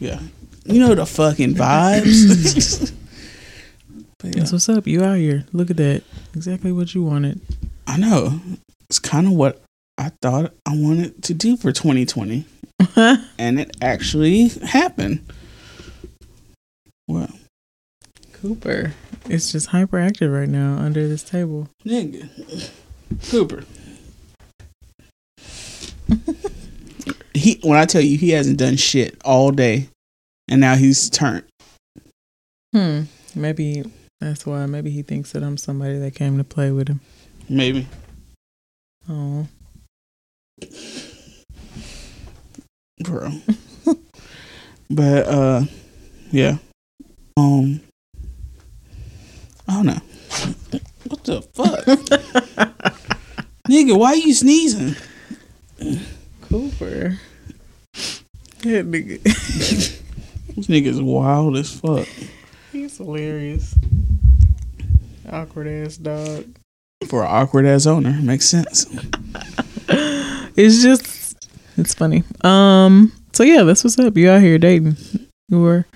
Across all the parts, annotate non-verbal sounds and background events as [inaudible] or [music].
Yeah, you know the fucking vibes. [laughs] yeah, That's what's up. You out here. Look at that. Exactly what you wanted. I know it's kind of what I thought I wanted to do for 2020, [laughs] and it actually happened. Well, Cooper. It's just hyperactive right now under this table. nigga, Cooper. [laughs] he when I tell you he hasn't done shit all day, and now he's turned. Hmm. Maybe that's why. Maybe he thinks that I'm somebody that came to play with him. Maybe Oh. bro. [laughs] but uh yeah. Um I don't know. What the fuck? [laughs] Nigga, why are you sneezing? Cooper. That nigga. [laughs] This nigga's wild as fuck. He's hilarious. Awkward ass dog. For an awkward ass owner. Makes sense. [laughs] It's just it's funny. Um so yeah, that's what's up. You out here dating. You were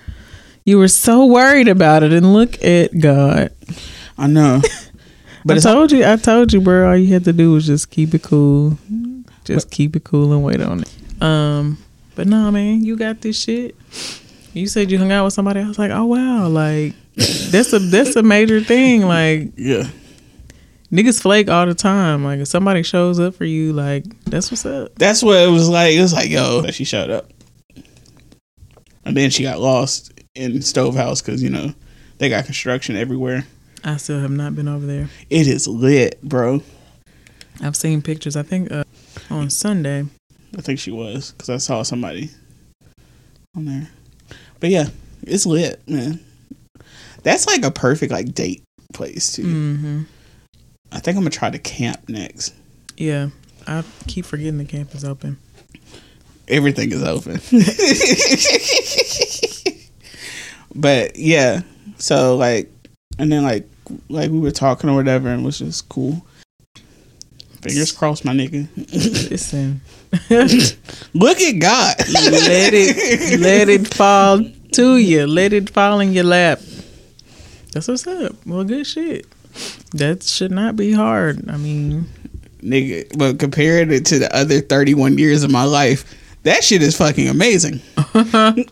you were so worried about it and look at God. I know. [laughs] But I told you I told you, bro, all you had to do was just keep it cool. Just keep it cool and wait on it. Um but nah man, you got this shit. You said you hung out with somebody. I was like, oh wow, like that's a that's a major thing. Like yeah. niggas flake all the time. Like if somebody shows up for you, like that's what's up. That's what it was like. It was like, yo, she showed up. And then she got lost in Stovehouse because, you know, they got construction everywhere. I still have not been over there. It is lit, bro. I've seen pictures. I think uh, on Sunday. I think she was because I saw somebody on there. But yeah, it's lit, man. That's like a perfect like date place too. hmm I think I'm gonna try to camp next. Yeah, I keep forgetting the camp is open. Everything is open. [laughs] but yeah, so like, and then like, like we were talking or whatever, and it was just cool. Fingers crossed, my nigga. Listen, [laughs] Look at God. let it let it fall to you. Let it fall in your lap. That's what's up. Well, good shit. That should not be hard. I mean, nigga. But comparing it to the other 31 years of my life, that shit is fucking amazing. [laughs] that's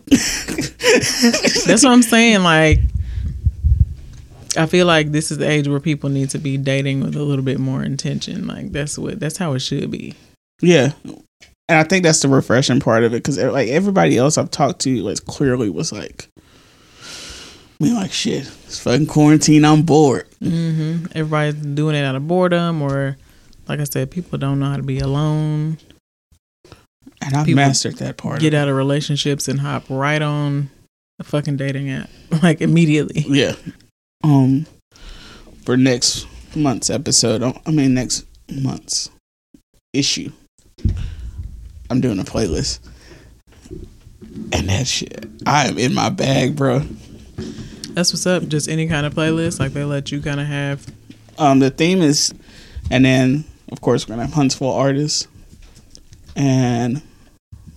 what I'm saying. Like, I feel like this is the age where people need to be dating with a little bit more intention. Like, that's what that's how it should be. Yeah. And I think that's the refreshing part of it because like everybody else I've talked to like clearly was like, I mean, like shit, it's fucking quarantine. I'm bored. hmm Everybody's doing it out of boredom, or like I said, people don't know how to be alone. And I've mastered that part. Get out of relationships and hop right on a fucking dating app, [laughs] like immediately. Yeah. Um, for next month's episode, I mean next month's issue, I'm doing a playlist. And that shit, I am in my bag, bro. That's what's up. Just any kind of playlist, like they let you kind of have. Um, the theme is, and then of course we're gonna have Huntsville artists, and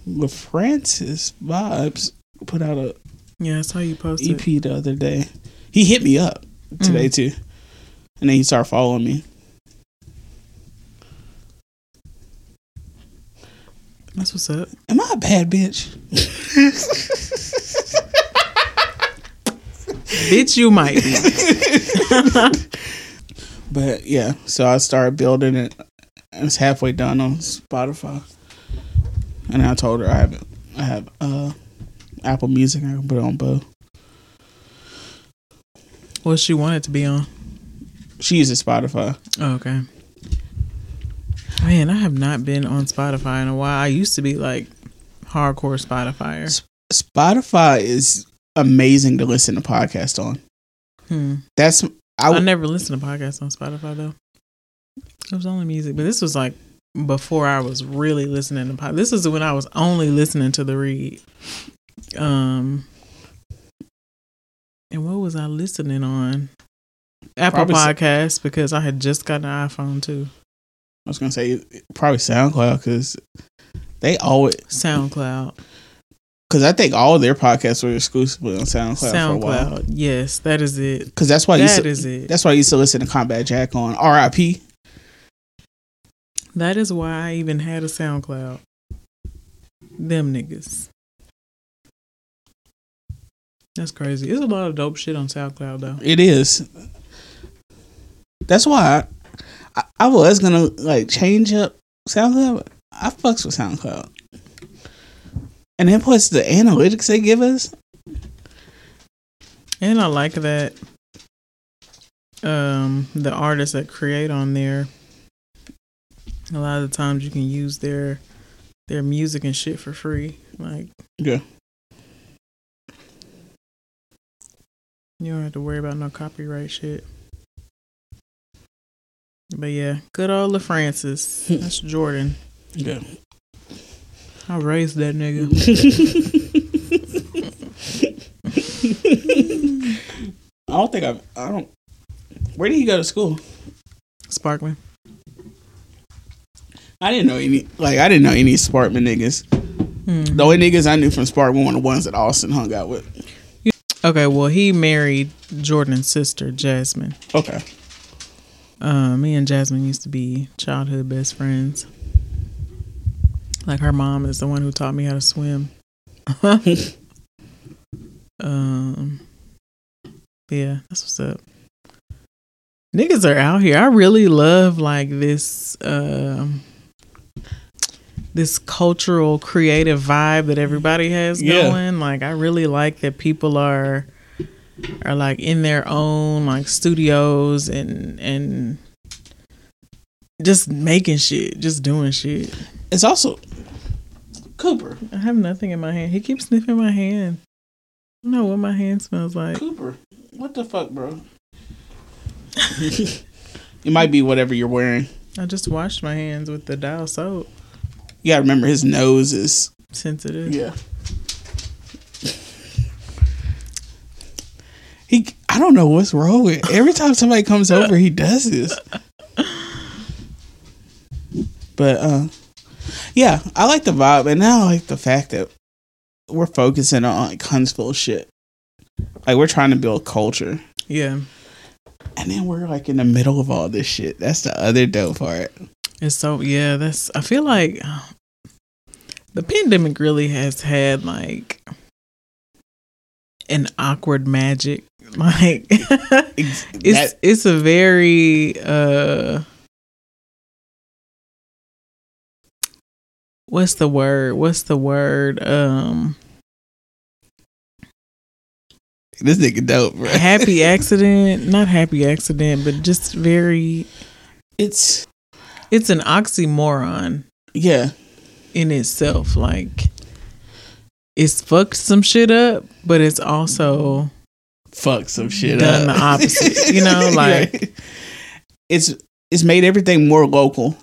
with Francis Vibes put out a Yeah, that's how you post. EP the other day. He hit me up today mm. too, and then he started following me. That's what's up. Am I a bad bitch? Bitch, you might be. [laughs] But yeah, so I started building it. and It's halfway done on Spotify, and I told her I have I have uh Apple Music. I can put it on both. What she wanted to be on. She uses Spotify. Oh, okay. Man, I have not been on Spotify in a while. I used to be like hardcore Spotifyer. Spotify is amazing to listen to podcasts on. Hmm. That's I, I never listened to podcasts on Spotify though. It was only music, but this was like before I was really listening to pop. This is when I was only listening to the read. Um, and what was I listening on? Apple Probably Podcasts because I had just gotten an iPhone too. I was gonna say probably SoundCloud because they always SoundCloud, because I think all their podcasts were exclusively on SoundCloud, for a while. SoundCloud. Yes, that is it. Because that's why That to, is it. that's why I used to listen to Combat Jack on RIP. That is why I even had a SoundCloud. Them niggas. That's crazy. There's a lot of dope shit on SoundCloud though. It is. That's why I, I, I was gonna like change up SoundCloud. I fucks with SoundCloud, and then plus the analytics they give us. And I like that um the artists that create on there a lot of the times you can use their their music and shit for free. Like Yeah. You don't have to worry about no copyright shit. But yeah, good old LaFrancis. [laughs] That's Jordan. Yeah. I raised that nigga. [laughs] I don't think I've. I don't. Where did he go to school? Sparkman. I didn't know any. Like I didn't know any Sparkman niggas. Hmm. The only niggas I knew from Sparkman were the ones that Austin hung out with. Okay, well he married Jordan's sister, Jasmine. Okay. Uh, me and Jasmine used to be childhood best friends. Like her mom is the one who taught me how to swim. [laughs] um, yeah, that's what's up. Niggas are out here. I really love like this, um, this cultural creative vibe that everybody has Yeah. going. Like I really like that people are are like in their own like studios and and just making shit, just doing shit. It's also Cooper. I have nothing in my hand. He keeps sniffing my hand. I don't know what my hand smells like. Cooper. What the fuck, bro? [laughs] it might be whatever you're wearing. I just washed my hands with the Dial soap. You gotta remember his nose is Sensitive. yeah. He, I don't know what's wrong with. Every time somebody comes over, he does this. But uh, yeah, I like the vibe, and now I like the fact that we're focusing on like Huntsville shit. Like we're trying to build culture, Yeah. and then we're like in the middle of all this shit. That's the other dope part. It's so yeah, that's I feel like the pandemic really has had like an awkward magic. [laughs] Like it's that- it's a very uh what's the word? What's the word? Um this nigga dope, bro. [laughs] happy accident, not happy accident, but just very It's it's an oxymoron yeah, in itself. Like it's fucked some shit up, but it's also fucked some shit up. Done up. the opposite, you know, [laughs] like- Yeah. it's it's made everything more local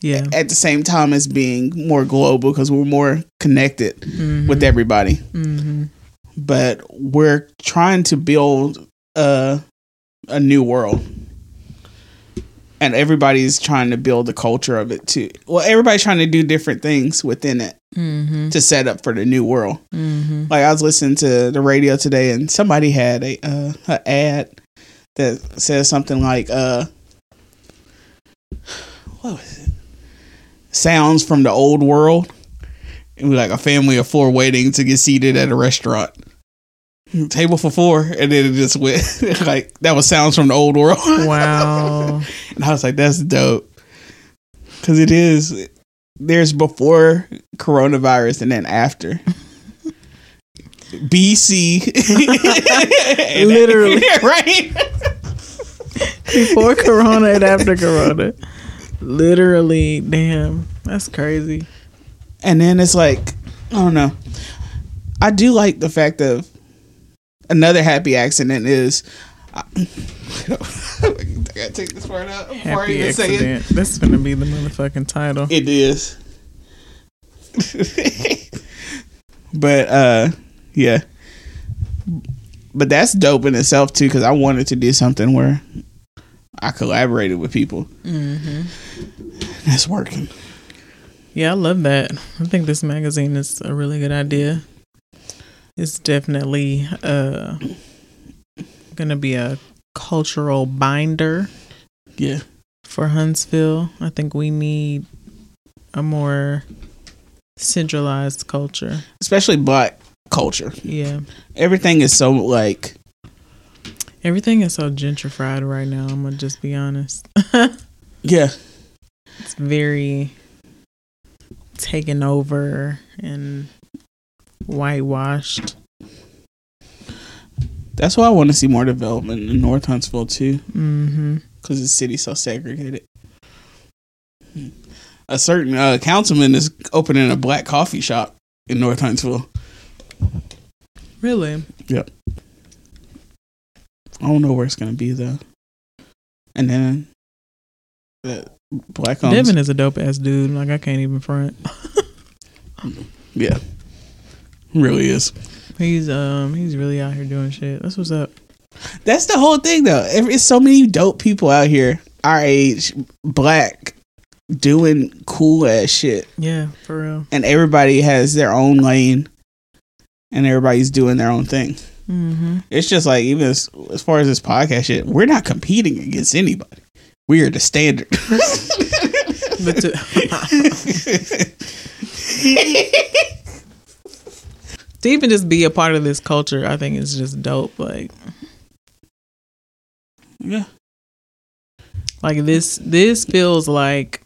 yeah. at the same time as being more global because we're more connected Mhm. with everybody. Mhm. But we're trying to build a a new world. And everybody's trying to build the culture of it too. Well, everybody's trying to do different things within it Mhm. to set up for the new world. Mhm. Like I was listening to the radio today, and somebody had a uh, an ad that says something like, uh, "What was it? Sounds from the old world." And we like a family of four waiting to get seated at a restaurant. Table for four, and then it just went [laughs] like that was sounds from the old world. Wow. [laughs] and I was like, "That's dope," because it is. There's before coronavirus and then after. BC. [laughs] Literally. right? Before Corona and after Corona. Literally, damn, that's crazy. And then it's like, I don't know. I do like the fact of another happy accident is. [laughs] I, gotta take this part out before I Happy accident. say it. That's gonna be the motherfucking title. It is. [laughs] but uh yeah. But that's dope in itself too cuz I wanted to do something where I collaborated with people. Mm-hmm. That's working. Yeah, I love that. I think this magazine is a really good idea. It's definitely uh gonna be a cultural binder Yeah. for Huntsville. I think we need a more centralized culture. Especially black culture. Yeah. Everything is so like Everything is so gentrified right now, I'm gonna just be honest. [laughs] yeah. it's very taken over and whitewashed. That's why I want to see more development in North Huntsville too Mm-hmm. cuz the city's so segregated. A certain uh, councilman is opening a black coffee shop in North Huntsville. Really? Yep. I don't know where it's gonna be though. And then the black owns. Devin is a dope ass dude. Like I can't even front. [laughs] Yeah, really is. He's um he's really out here doing shit. That's what's up. That's the whole thing though. It's so many dope people out here, our age, black, doing cool ass shit, Yeah, for real. and everybody has their own lane, and everybody's doing their own thing. Mm-hmm. It's just like even as, as far as this podcast shit, we're not competing against anybody. We are the standard. [laughs] But to, [laughs] [laughs] to even just be a part of this culture, I think is just dope. Like yeah. like this this feels like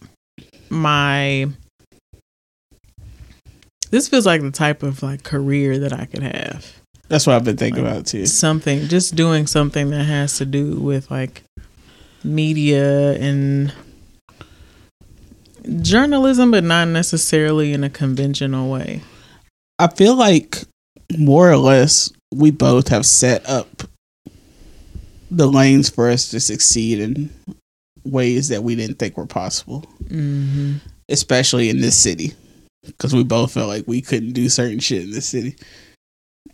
my this feels like the type of like career that I could have. That's what I've been thinking about too. something just doing something that has to do with like media and journalism but not necessarily in a conventional way I feel like more or less we both have set up the lanes for us to succeed in ways that we didn't think were possible, mm-hmm. especially in this city, because we both felt like we couldn't do certain shit in this city,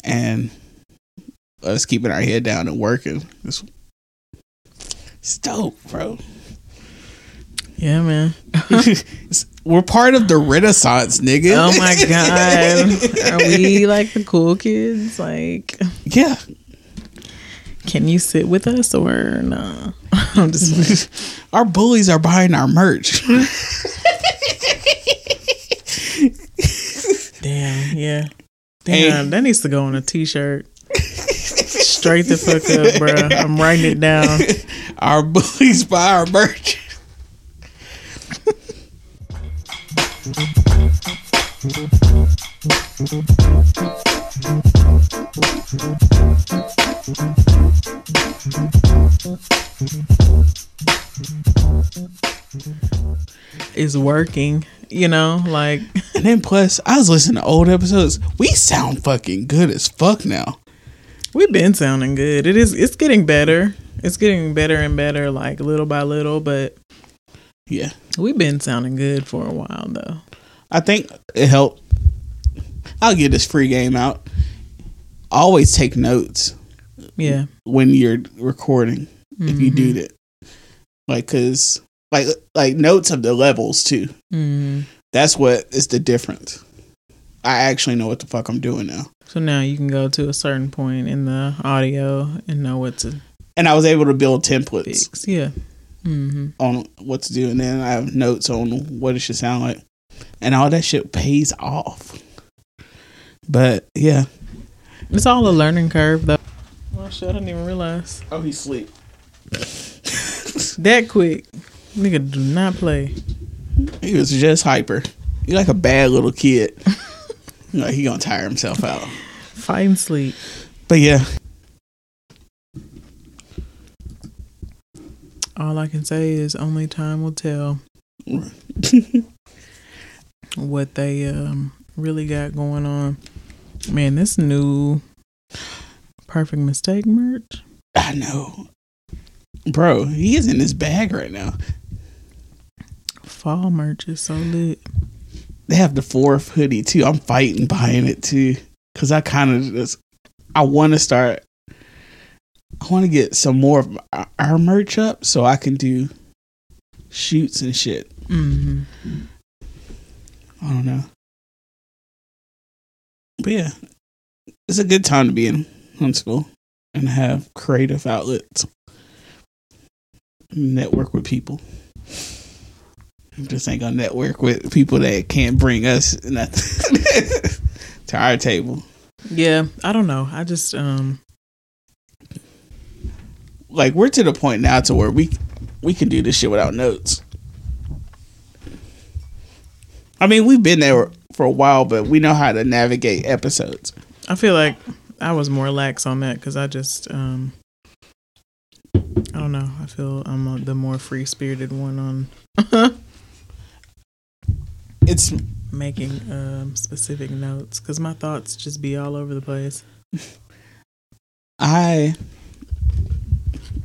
and us keeping our head down and working. It's, it's dope, bro. yeah man [laughs] We're part of the Renaissance, nigga. oh my [laughs] god are we like the cool kids like yeah. can you sit with us or no [laughs] i'm just [laughs] our bullies are buying our merch. damn yeah Hey. damn that needs to go on a t-shirt straight the fuck up bro i'm writing it down our bullies buy our merch. Is working. You know, like And then plus, I was listening to old episodes. We sound fucking good as fuck now. we've been sounding good. It is. It's getting better. It's getting better and better, like little by little. But Yeah. we've been sounding good for a while, though. I think it helped. I'll get this free game out. Always take notes Yeah. when you're recording if you do that. Like, cause like like notes of the levels too. hmm That's what is the difference. I actually know what the fuck I'm doing now. So now you can go to a certain point in the audio and know what to And I was able to build templates fix. Yeah. Hmm on what to do, and then I have notes on what it should sound like, and all that shit pays off. But yeah. It's all a learning curve, though. Oh shit! I didn't even realize Oh, he's asleep. [laughs] that quick. Nigga, do not play. He was just hyper. He like a bad little kid. [laughs] like he gonna tire himself out. Fighting sleep. But yeah, All I can say is only time will tell [laughs] what they um, really got going on. Man, this new perfect mistake merch. I know, bro. He is in his bag right now. Fall merch is so lit. They have the fourth hoodie too. I'm fighting buying it too because I kind of just I want to start. I want to get some more of our- merch up so I can do shoots and shit. hmm I don't know. But yeah, it's a good time to be in Huntsville and have creative outlets, network with people. I'm just ain't gonna network with people that can't bring us nothing [laughs] to our table. Yeah, I don't know. I just um Like we're to the point now to where we we can do this shit without notes. I mean, we've been there for a while, but we know how to navigate episodes. I feel like I was more lax on that because I just um I don't know. I feel I'm uh the more free spirited one on [laughs] It's making um specific notes because my thoughts just be all over the place. I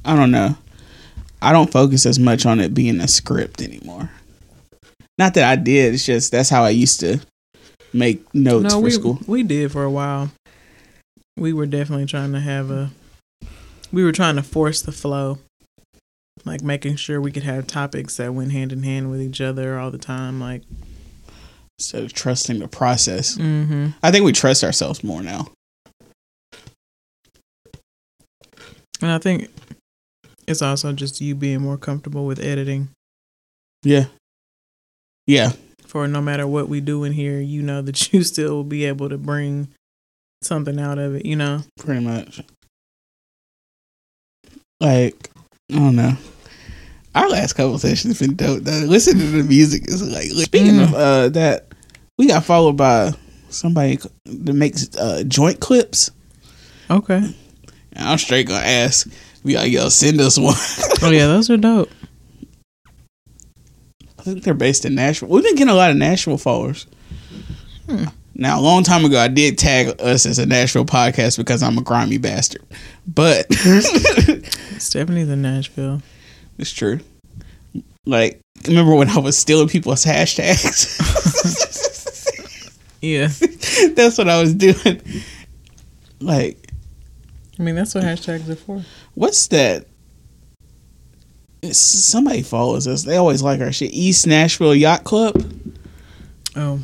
I don't know. I don't focus as much on it being a script anymore. Not that I did, it's just that's how I used to make notes no, for we school. we did for a while. We were definitely trying to have a. We were trying to force the flow, like making sure we could have topics that went hand in hand with each other all the time. Like, Instead of trusting the process. mm-hmm. I think we trust ourselves more now. and I think it's also just you being more comfortable with editing. Yeah. Yeah. For no matter what we do in here, you know that [laughs] you still will be able to bring something out of it. You know. Pretty much. Like, I don't know. Our last couple sessions been dope though. Listening to the music is like speaking Mm. of uh that we got followed by somebody that makes uh joint clips. Okay. I'm straight gonna ask. We like, yo, send us one. Oh yeah, those are dope. [laughs] I think they're based in Nashville. We've been getting a lot of Nashville followers. Hmm. Now, a long time ago, I did tag us as a Nashville podcast because I'm a grimy bastard. But [laughs] Stephanie's in [laughs] Nashville. it's true. Like, remember when I was stealing people's hashtags? Yeah. That's what I was doing. Like, I mean, that's what hashtags are for. What's that? It's, somebody follows us. They always like our shit. East Nashville Yacht Club. Oh,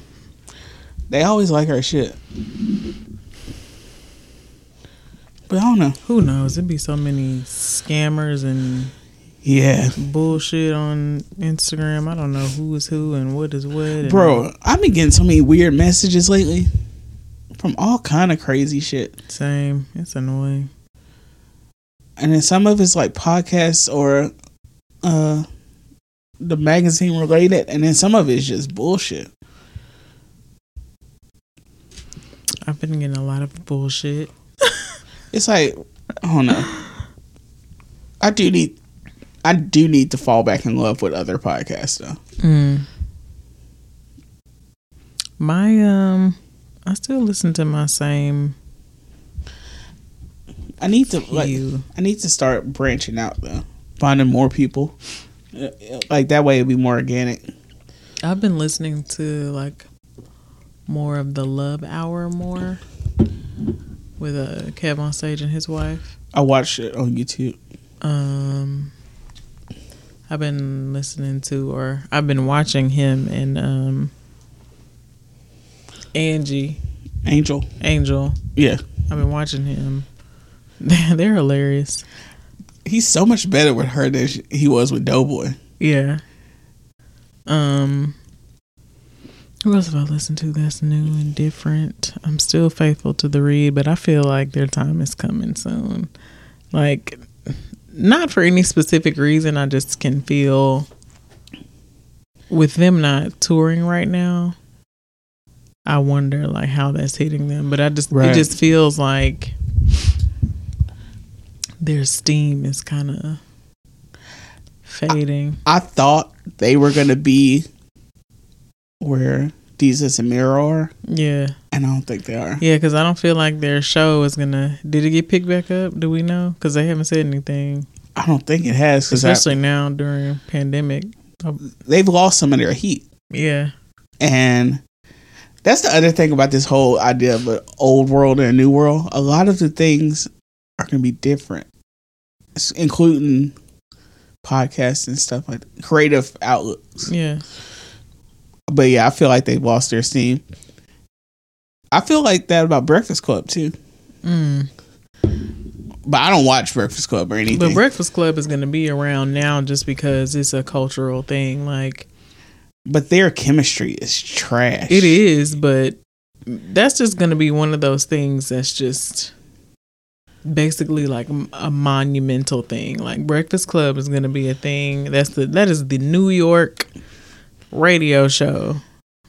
They always like our shit. But I don't know. who knows? There'd be so many scammers and Yeah. bullshit on Instagram. I don't know who is who and what is what. Bro, I've been getting so many weird messages lately from all kind of crazy shit. Same. It's annoying. And then some of it's like podcasts or uh the magazine related and then some of it's just bullshit. I've been getting a lot of bullshit. [laughs] It's like I don't know. I do need I do need to fall back in love with other podcasts though. Mm. My um, I still listen to my same I need to like. I need to start branching out though. Finding more people. Like that way it'd be more organic. I've been listening to like more of the Love Hour more with uh, KevOnStage and his wife. I watched it on YouTube. Um, I've been listening to, or I've been watching him and um, Angie Angel. Angel. Yeah. I've been watching him. [laughs] They're hilarious. He's so much better with her than he was with Doughboy. Yeah. Um. Who else have I listened to that's new and different? I'm still faithful to the read, but I feel like their time is coming soon. Like, not for any specific reason. I just can feel with them not touring right now. I wonder like how that's hitting them. But I just Right. it just feels like their steam is kind of fading. I thought they were gonna be where Desus and Mero are, yeah, and I don't think they are. yeah, because I don't feel like their show is gonna. Did it get picked back up? Do we know? Because they haven't said anything, I don't think it has especially now during pandemic. They've lost some of their heat, Yeah, and that's the other thing about this whole idea of an old world and a new world. A lot of the things are gonna be different, including podcasts and stuff like that. creative outlooks. yeah, But yeah, I feel like they've lost their steam. I feel like that about Breakfast Club too. mm. But I don't watch Breakfast Club or anything. But Breakfast Club is gonna be around now just because it's a cultural thing. Like but their chemistry is trash. It is, but that's just going to be one of those things that's just basically like a monumental thing. Like Breakfast Club is going to be a thing. That's the that is the New York radio show.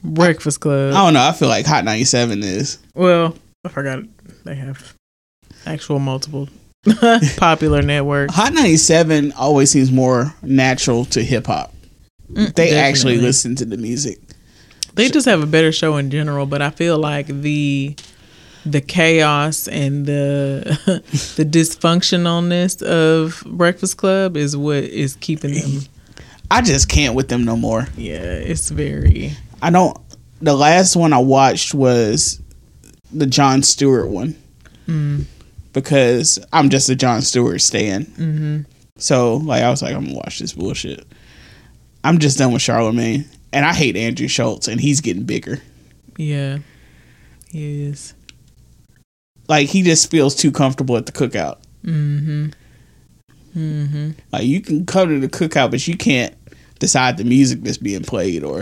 Breakfast Club. I don't know. I feel like Hot 97 is. Well, I forgot they have actual multiple [laughs] popular networks. Hot 97 always seems more natural to hip hop. Mm, They actually listen to the music. They just have a better show in general, but I feel like the the chaos and the [laughs] the dysfunctionalness of Breakfast Club is what is keeping them. I just can't with them no more. Yeah, it's very. I don't. The last one I watched was the Jon Stewart one Mm, because I'm just a Jon Stewart stan. hmm So like I was like I'm gonna watch this bullshit. I'm just done with Charlemagne, and I hate Andrew Schulz, and he's getting bigger. Yeah, he is. Like he just feels too comfortable at the cookout. Mm-hmm. Mm-hmm. Like you can come to the cookout, but you can't decide the music that's being played or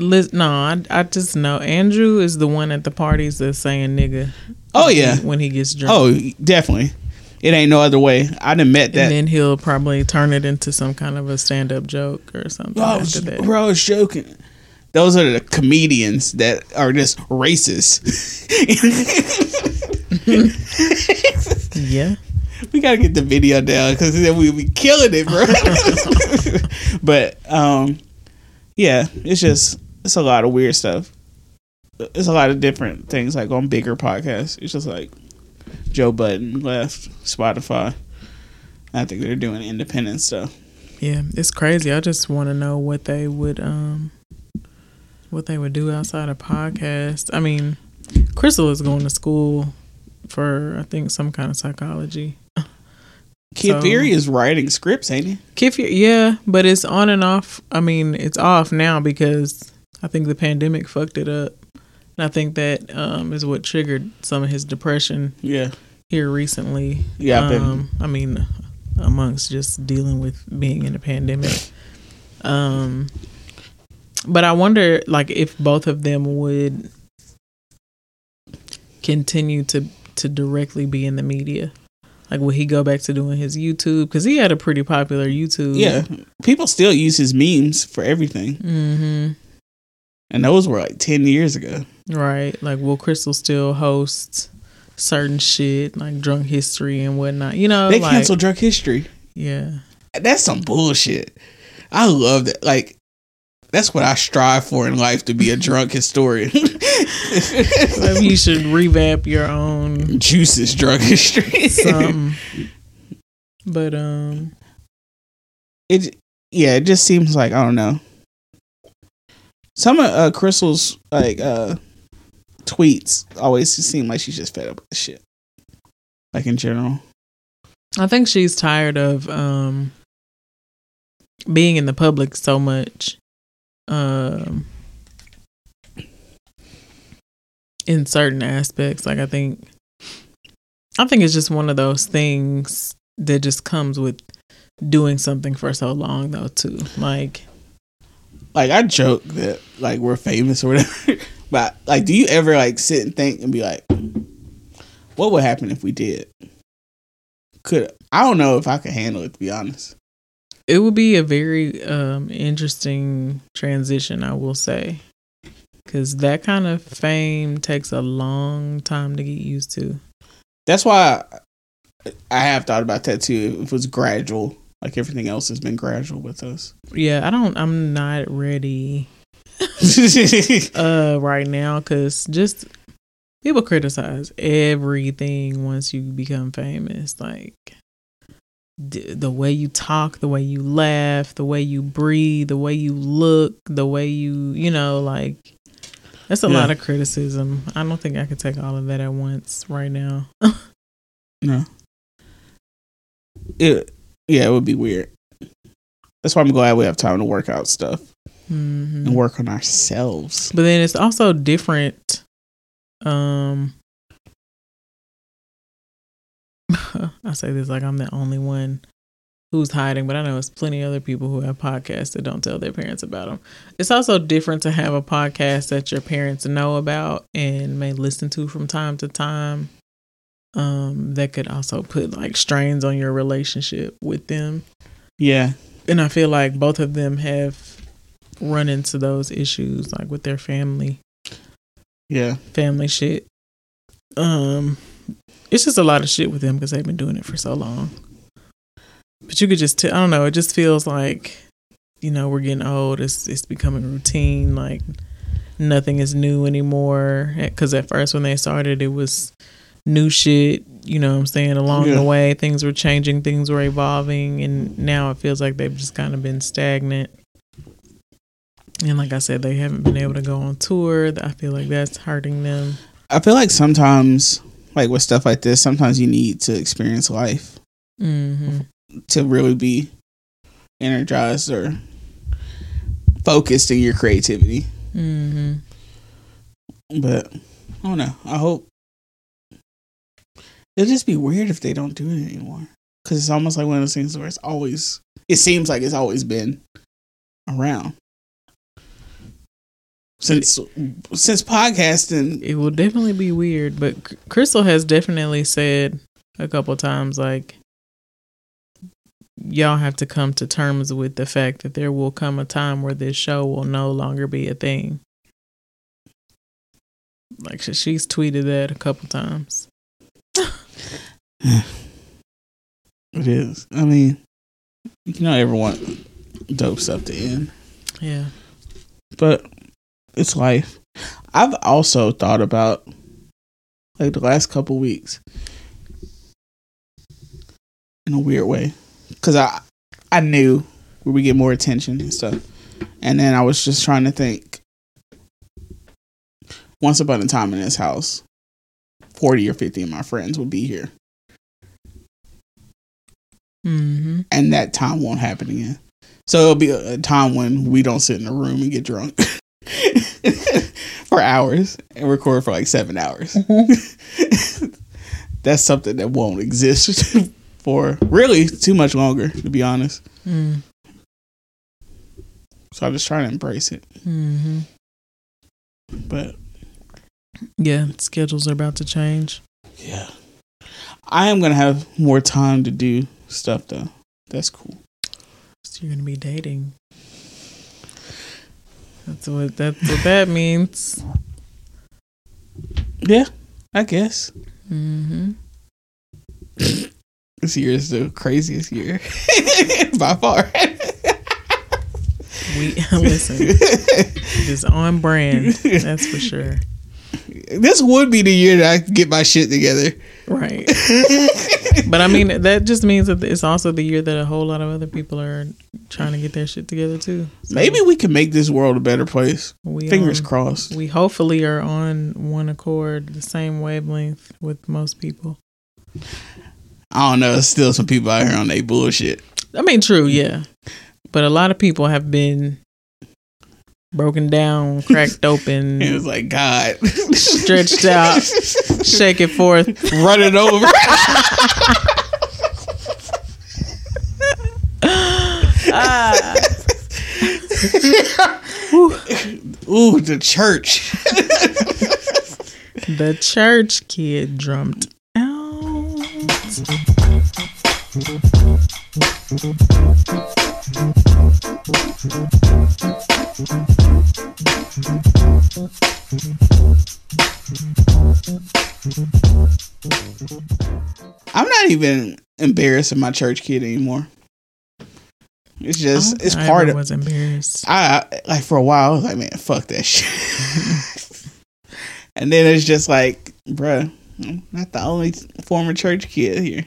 Listen, no, I, I just know Andrew is the one at the parties that's saying nigga. Oh yeah. when he gets drunk. Oh, definitely. It ain't no other way. I done met that. and then he'll probably turn it into some kind of a stand-up joke or something I after that. bro, I was joking. Those are the comedians that are just racist. [laughs] [laughs] Yeah. we gotta get the video down because then we'll be killing it, bro. [laughs] but um, yeah, it's just it's a lot of weird stuff. It's a lot of different things like on bigger podcasts. It's just like Joe Budden left Spotify. I think they're doing independent stuff. Yeah, it's crazy. I just want to know what they would um what they would do outside of podcast. I mean, Crystal is going to school for I think some kind of psychology. Kid So- Fury is writing scripts, ain't he? Kif, yeah, but it's on and off. I mean, it's off now because I think the pandemic fucked it up. And I think that um, is what triggered some of his depression Yeah, here recently. yeah. I've been- um, I mean, amongst just dealing with being in a pandemic. Um, but I wonder, like, if both of them would continue to to directly be in the media. Like, would he go back to doing his YouTube? Because he had a pretty popular YouTube. yeah, people still use his memes for everything, hmm and those were like ten years ago. Right. Like, will Crystal still host certain shit like drunk history and whatnot? You know, They like, canceled Drunk History. Yeah. That's some bullshit. I love that. Like, that's what I strive for in life to be a drunk [laughs] historian. Maybe you should revamp your own Juices drunk history. something. But um, it yeah, it just seems like I don't know. Some of uh, Crystal's like uh tweets always seem like she's just fed up with shit. Like in general. I think she's tired of um being in the public so much. Um, in certain aspects, like I think, I think it's just one of those things that just comes with doing something for so long, though. Too like, Like I joke that like we're famous or whatever. [laughs] but like do you ever like sit and think and be like what would happen if we did? Could I don't know if I could handle it to be honest. it would be a very um interesting transition, I will say. Cause that kind of fame takes a long time to get used to. That's why I, I have thought about that too. If it was gradual, like everything else has been gradual with us. Yeah, I don't. I'm not ready [laughs] uh right now because just people criticize everything once you become famous. Like d- the way you talk, the way you laugh, the way you breathe, the way you look, the way you you know like. That's a Yeah. lot of criticism. I don't think I could take all of that at once right now. No. It yeah, it would be weird. That's why I'm glad we have time to work out stuff Mhm. and work on ourselves. But then it's also different. Um, [laughs] I say this like I'm the only one who's hiding, but I know it's plenty of other people who have podcasts that don't tell their parents about them. It's also different to have a podcast that your parents know about and may listen to from time to time. Um, that could also put like strains on your relationship with them. Yeah. And I feel like both of them have run into those issues like with their family Yeah. family shit. Um, it's just a lot of shit with them because they've been doing it for so long. But you could just, t- I don't know. It just feels like, you know, we're getting old. It's it's becoming routine. Like nothing is new anymore. Because at first when they started, it was new shit. You know what I'm saying? Along Yeah. the way, things were changing, things were evolving, and now it feels like they've just kind of been stagnant. And like I said, they haven't been able to go on tour. I feel like that's hurting them. I feel like sometimes like with stuff like this, sometimes you need to experience life hmm to really be energized or focused in your creativity. hmm But I don't know. I hope it'll just be weird if they don't do it anymore. Because it's almost like one of those things where it's always. It seems like it's always been around since since podcasting. It will definitely be weird, but Crystal has definitely said a couple times like y'all have to come to terms with the fact that there will come a time where this show will no longer be a thing. Like she's tweeted that a couple times. [laughs] It is. I mean, you don't ever want dope stuff to end, Yeah. but it's life. I've also thought about like the last couple weeks in a weird way because I I knew we would get more attention and stuff, and then I was just trying to think. Once upon a time in this house, forty or fifty of my friends would be here. Mm-hmm. and that time won't happen again. So it'll be a, a time when we don't sit in a room and get drunk [laughs] for hours and record for like seven hours. [laughs] That's something that won't exist [laughs] for really too much longer, to be honest. Mm. So I'm just trying to embrace it. Mm-hmm. But Yeah, schedules are about to change. yeah, I am gonna have more time to do stuff though. That's cool. So you're gonna be dating. That's what that's what that [laughs] means. Yeah, I guess Mm-hmm. [laughs] this year is the craziest year [laughs] by far. We [laughs] listen. It's on brand. That's for sure. this would be the year that I get my shit together. Right. But I mean, that just means that it's also the year that a whole lot of other people are trying to get their shit together too. So Maybe we can make this world a better place. we Fingers on- crossed. We hopefully are on one accord, the same wavelength with most people. I don't know. There's still some people out here on they bullshit. I mean, true, yeah. But a lot of people have been broken down, [laughs] cracked open, [laughs] It was like God stretched out, [laughs] shake it forth. run it over. Ah. Ooh, the church. The church kid drummed. I'm not even embarrassed of my church kid anymore. It's just it's part I of was embarrassed. I I- like for a while I was like, man, fuck that shit. [laughs] and then it's just like, bruh, I'm not the only former church kid here.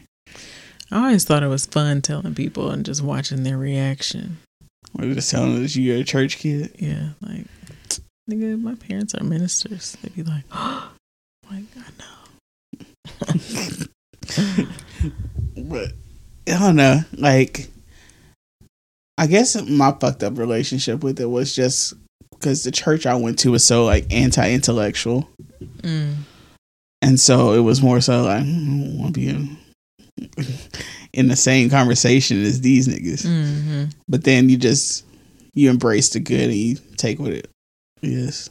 I always thought it was fun telling people and just watching their reaction. We're just telling us you're a church kid. Yeah, like nigga, my parents are ministers. They'd be like, [gasps] oh, like I know. But I don't know. Like, I guess my fucked up relationship with it was just because the church I went to was so like anti-intellectual, Mm. And so it was more so like "Mm, I don't want to be in, in the same conversation as these niggas. hmm But then you just you embrace the good and you take what it is.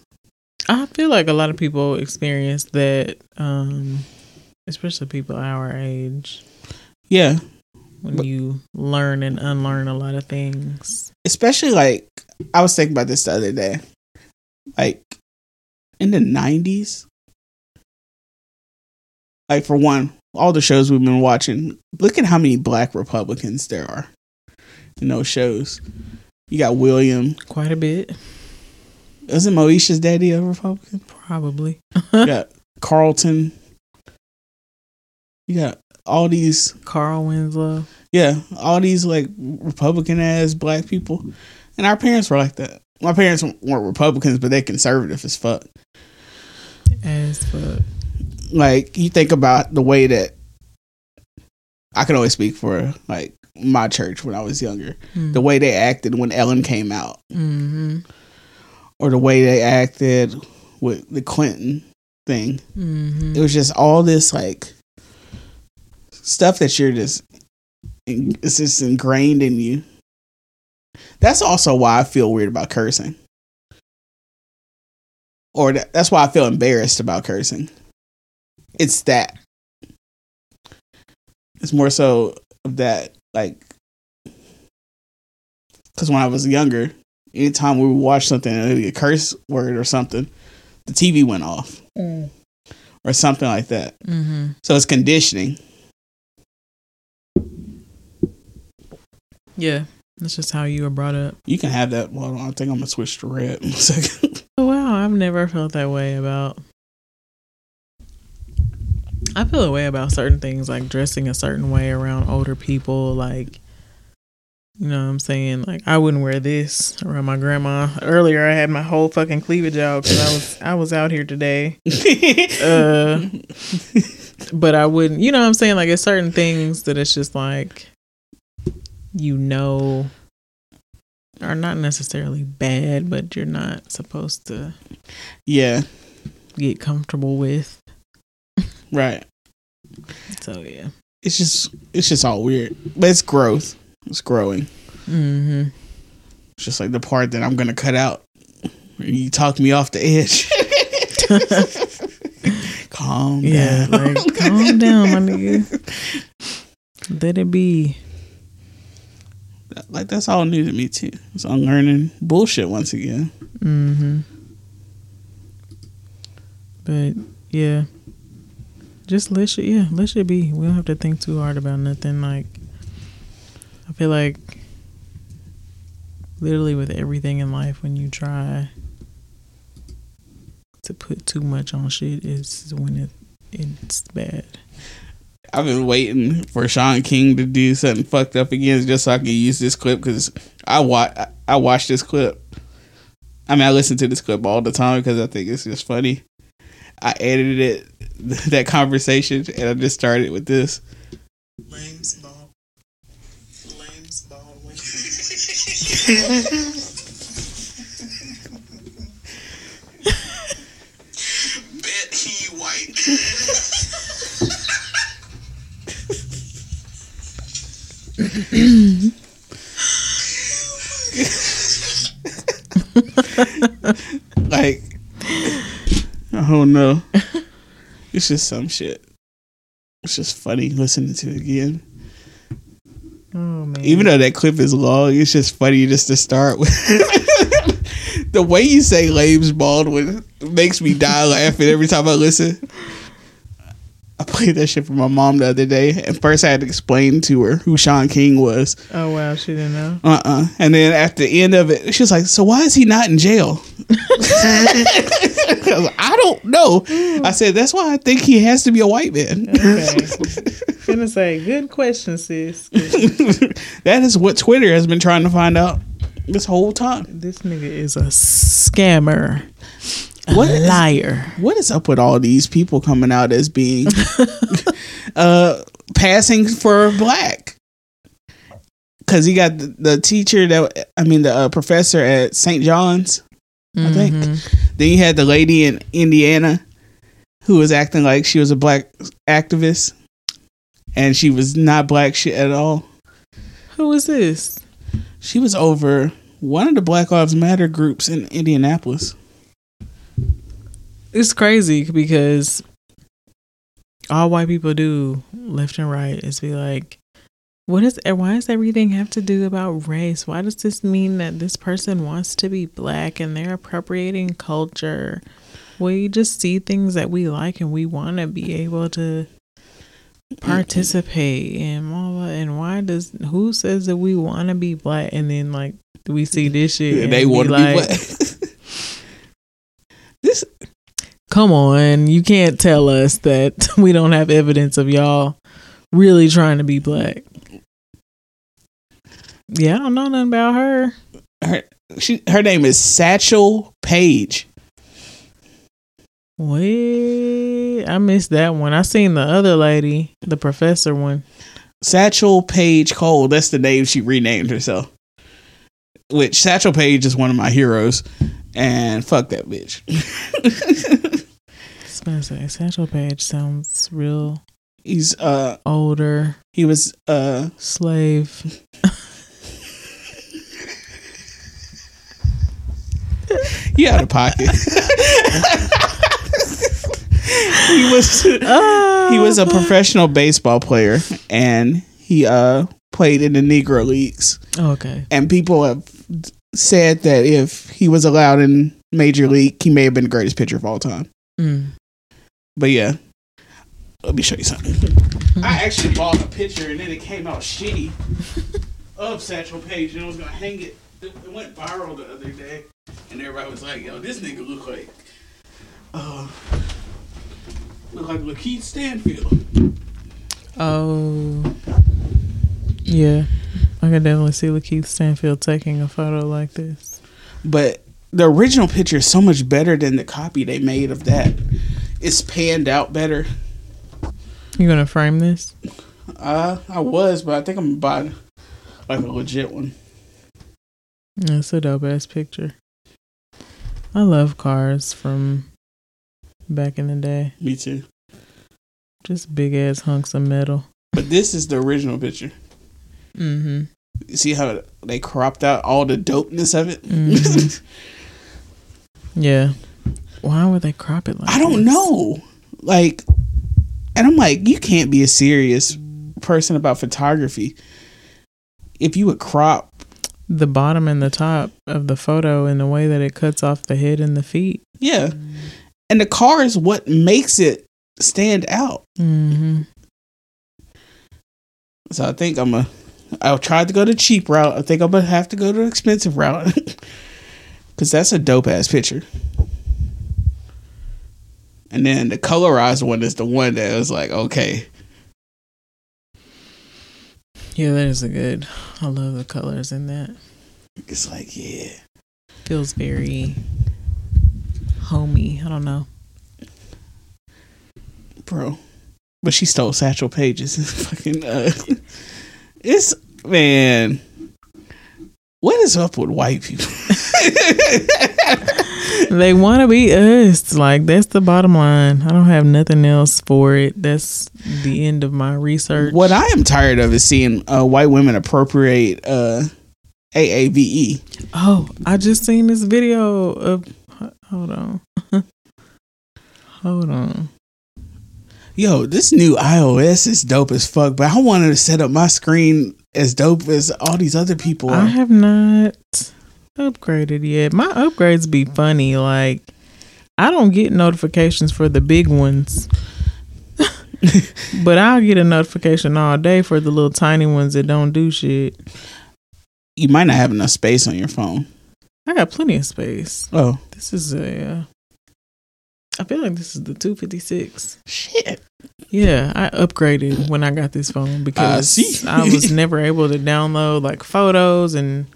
I feel like a lot of people experience that, um, especially people our age, Yeah, when But- you learn and unlearn a lot of things. especially like I was thinking about this the other day. Like in the nineties. Like for one, all the shows we've been watching, look at how many black Republicans there are in those shows. You got William. Quite a bit, Isn't Moesha's daddy a Republican? probably. You got [laughs] Carlton. You got all these Carl Winslow. Yeah, all these like Republican ass black people, and our parents were like that. My parents weren't Republicans, but they conservative as fuck. As fuck. Like you think about the way that I can always speak for like my church when I was younger. The way they acted when Ellen came out, Mm-hmm. or the way they acted with the Clinton thing. Mm-hmm. It was just all this like stuff that you're just it's just ingrained in you. That's also why I feel weird about cursing. Or that, that's why I feel embarrassed about cursing. It's that. It's more so of that like cuz when I was younger, anytime we would watch something and it'd be a curse word or something, the TV went off or something like that. Mm-hmm. So it's conditioning. Yeah, that's just how you were brought up. You can have that. Well, I think I'm gonna switch to red in a second. [laughs] Oh, wow, I've never felt that way about. I feel a way about certain things, like dressing a certain way around older people. Like, you know what I'm saying? Like, I wouldn't wear this around my grandma. Earlier, I had my whole fucking cleavage out because I was I was out here today. [laughs] Uh, but I wouldn't. You know what I'm saying? Like, it's certain things that it's just like, you know, are not necessarily bad, but you're not supposed to yeah, get comfortable with. Right. So yeah. It's just it's just all weird, but it's growth. It's growing. Mm-hmm. It's just like the part that I'm gonna cut out. You talk me off the edge. [laughs] calm Yeah, down. like calm down, my nigga. Let it be. like that's all new to me too. It's unlearning bullshit once again. Mm-hmm. But yeah. Just let shit yeah, let shit be. We don't have to think too hard about nothing. Like I feel like literally with everything in life when you try to put too much on shit is when it it's bad. I've been waiting for Shaun King to do something fucked up again just so I can use this clip because I watch I watch this clip. I mean, I listen to this clip all the time because I think it's just funny. I edited it [laughs] that conversation and I just started with this. Lames ball, lames ball. Bet he white. [laughs] like, oh no, [laughs] it's just some shit. It's just funny listening to it again. Oh man. Even though that clip is long, it's just funny just to start with. [laughs] the way you say Lames Baldwin makes me die laughing every time I listen. I played that shit for my mom the other day, and first I had to explain to her who Shaun King was. Oh wow, she didn't know. Uh uh And then at the end of it, she was like, "So why is he not in jail?" [laughs] I don't know. I said, "That's why I think he has to be a white man." Okay. [laughs] Gonna say, good question, sis. [laughs] that is what Twitter has been trying to find out this whole time. This nigga is a scammer, a What is- liar. What is up with all these people coming out as being [laughs] uh passing for black? Because you got the, the teacher that I mean the uh, professor at St. John's. I think. Mhm. Then you had the lady in Indiana who was acting like she was a black activist, and she was not black shit at all. Who was this? She was over one of the Black Lives Matter groups in Indianapolis. It's crazy because all white people do left and right is be like, what is why does everything have to do about race? Why does this mean that this person wants to be black and they're appropriating culture? We just see things that we like and we want to be able to participate in all that. And why does who says that we want to be black and then like do we see this shit [laughs] and they want to like, be black. [laughs] this Come on, you can't tell us that [laughs] we don't have evidence of y'all really trying to be black. Yeah, I don't know nothing about her. her she her name is Satchel Paige. Wait, I missed that one. I seen the other lady, the professor one. Satchel Paige Cole. That's the name she renamed herself. Which Satchel Paige is one of my heroes, and fuck that bitch. [laughs] Gonna say Paige sounds real He's uh older he was uh slave. he out of pocket. he was he was a professional baseball player, and he uh played in the Negro leagues. Okay. and people have said that if he was allowed in major league, he may have been the greatest pitcher of all time. Mm. But yeah, let me show you something. [laughs] I actually bought a picture and then it came out shitty of Satchel Paige, and I was gonna hang it. It went viral the other day, and everybody was like, "Yo, this nigga look like, uh, look like LaKeith Stanfield." Oh, yeah. I could definitely see LaKeith Stanfield taking a photo like this. But the original picture is so much better than the copy they made of that. It's panned out better. You gonna frame this? Uh, I was, but I think I'm buying like a legit one. That's a dope ass picture. I love cars from back in the day. Me too. Just big ass hunks of metal. But this is the original picture. Mm-hmm. You see how they cropped out all the dopeness of it? Mhm. Yeah. Why would they crop it like I don't this? know. Like, and I'm like, you can't be a serious person about photography if you would crop. The bottom and the top of the photo in the way that it cuts off the head and the feet. Yeah. And the car is what makes it stand out. Mm-hmm. So I think I'm a. I tried to go the cheap route. I think I'm gonna have to go the expensive route [laughs] because that's a dope ass picture. And then the colorized one is the one that was like, okay, Yeah, that is a good. I love the colors in that. it's like, yeah, Feels very homey. I don't know. bro. But she stole Satchel Paige's. [laughs] fucking, uh, it's man. What is up with white people? [laughs] They want to be us. Like that's the bottom line. I don't have nothing else for it. That's the end of my research. what I am tired of is seeing uh, white women appropriate uh, AAVE. Oh, I just seen this video of. Hold on. [laughs] hold on. Yo, this new iOS is dope as fuck, but I wanted to set up my screen as dope as all these other people I have not upgraded yet. My upgrades be funny. Like I don't get notifications for the big ones. [laughs] but I'll get a notification all day for the little tiny ones that don't do shit. You might not have enough space on your phone. I got plenty of space. Oh This is a. Uh, I feel like this is the 256. shit! Yeah, I upgraded when I got this phone because see. I was [laughs] never able to download like photos and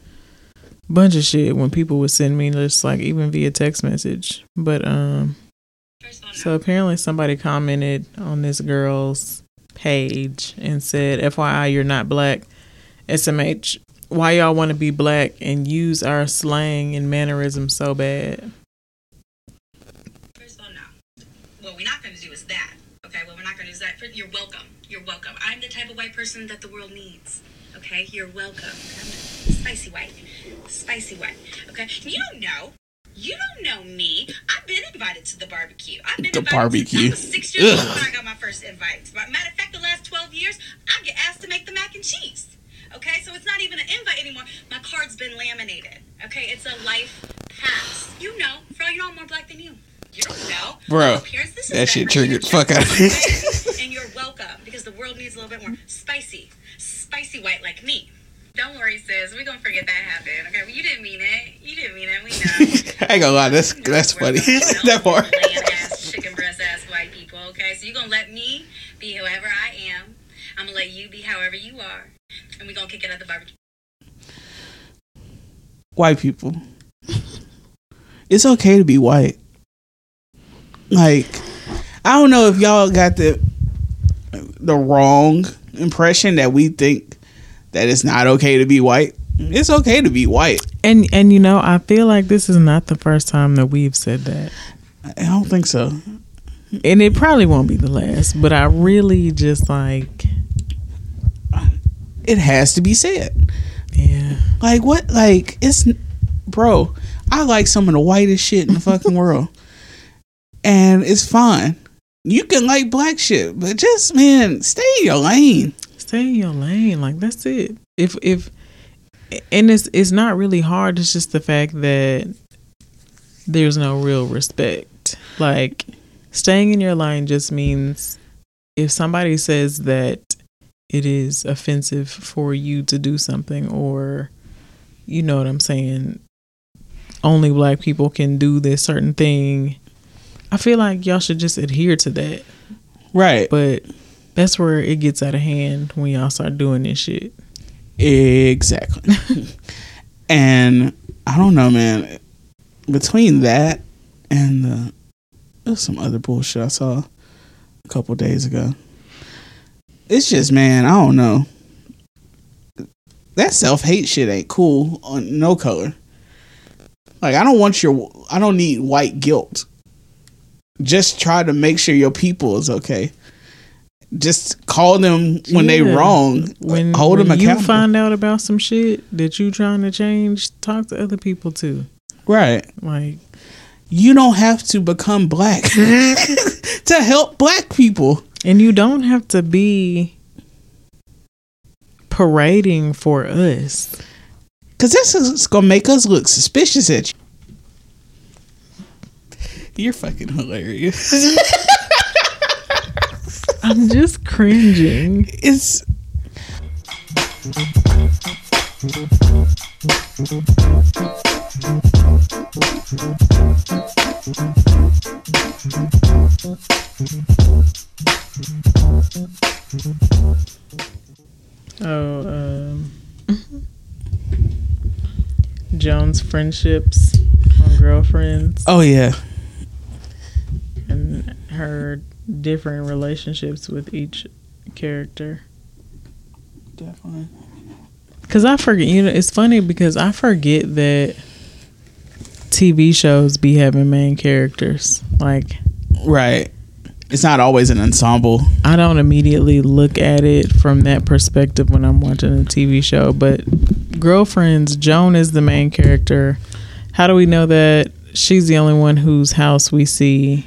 bunch of shit when people would send me just like even via text message. But um so apparently somebody commented on this girl's page and said, FYI, you're not black. SMH, why y'all want to be black and use our slang and mannerisms so bad? First of all, no. What we're not going to do is that. Okay, well, we're not going to do that. For, you're welcome. You're welcome. I'm the type of white person that the world needs. Okay, you're welcome. I'm spicy white. Spicy white. Okay, you don't know. You don't know me. I've been invited to the barbecue. I've been The invited barbecue. Was six years old Ugh. when I got my first invite. Matter of fact, the last 12 years, I get asked to make the mac and cheese. Okay, so it's not even an invite anymore. My card's been laminated. Okay, it's a life pass. You know, for all you know, I'm more black than you. You don't know. Bro, Appearance, that shit triggered the fuck out of me. [laughs] and you're welcome because the world needs a little bit more spicy, spicy white like me. Don't worry, sis. We're gonna forget that happened. Okay, well, you didn't mean it. You didn't mean it. We know. [laughs] I ain't gonna lie, that's that's funny. [laughs] that part. Ass, chicken breast ass white people. Okay, so you're gonna let me be whoever I am. I'm gonna let you be however you are, and we're gonna kick it at the barbecue. White people. It's okay to be white. Like, I don't know if y'all got the the wrong impression that we think that it's not okay to be white. It's okay to be white. And and you know, I feel like this is not the first time that we've said that. I don't think so. And it probably won't be the last, but I really just like It has to be said. yeah. Like what? Like it's, bro. I like some of the whitest shit in the fucking world, and it's fine. You can like black shit, but just man, stay in your lane. Stay in your lane. Like that's it. If if and it's it's not really hard, it's just the fact that there's no real respect. Like staying in your lane just means if somebody says that it is offensive for you to do something or you know what I'm saying, only black people can do this certain thing. I feel like y'all should just adhere to that. Right. But that's where it gets out of hand when y'all start doing this shit. Exactly. [laughs] and I don't know, man. Between that and the there's some other bullshit I saw a couple days ago. It's just, man, I don't know. That self hate shit ain't cool on no color. Like I don't want your I don't need white guilt. Just try to make sure your people is okay. Just call them when they wrong. When, hold when them you accountable. find out about some shit that you trying to change, talk to other people too. right. Like you don't have to become black [laughs] [laughs] to help black people. and you don't have to be parading for us. Cause this is gonna make us look suspicious at you. You're fucking hilarious. [laughs] I'm just cringing. It's Oh, um Joan's friendships on girlfriends oh yeah. And her different relationships with each character. Definitely. Cause I forget, you know, it's funny because I forget that TV shows be having main characters. Like, Right. It's not always an ensemble. I don't immediately look at it from that perspective when I'm watching a TV show. But girlfriends, Joan is the main character. How do we know that she's the only one whose house we see?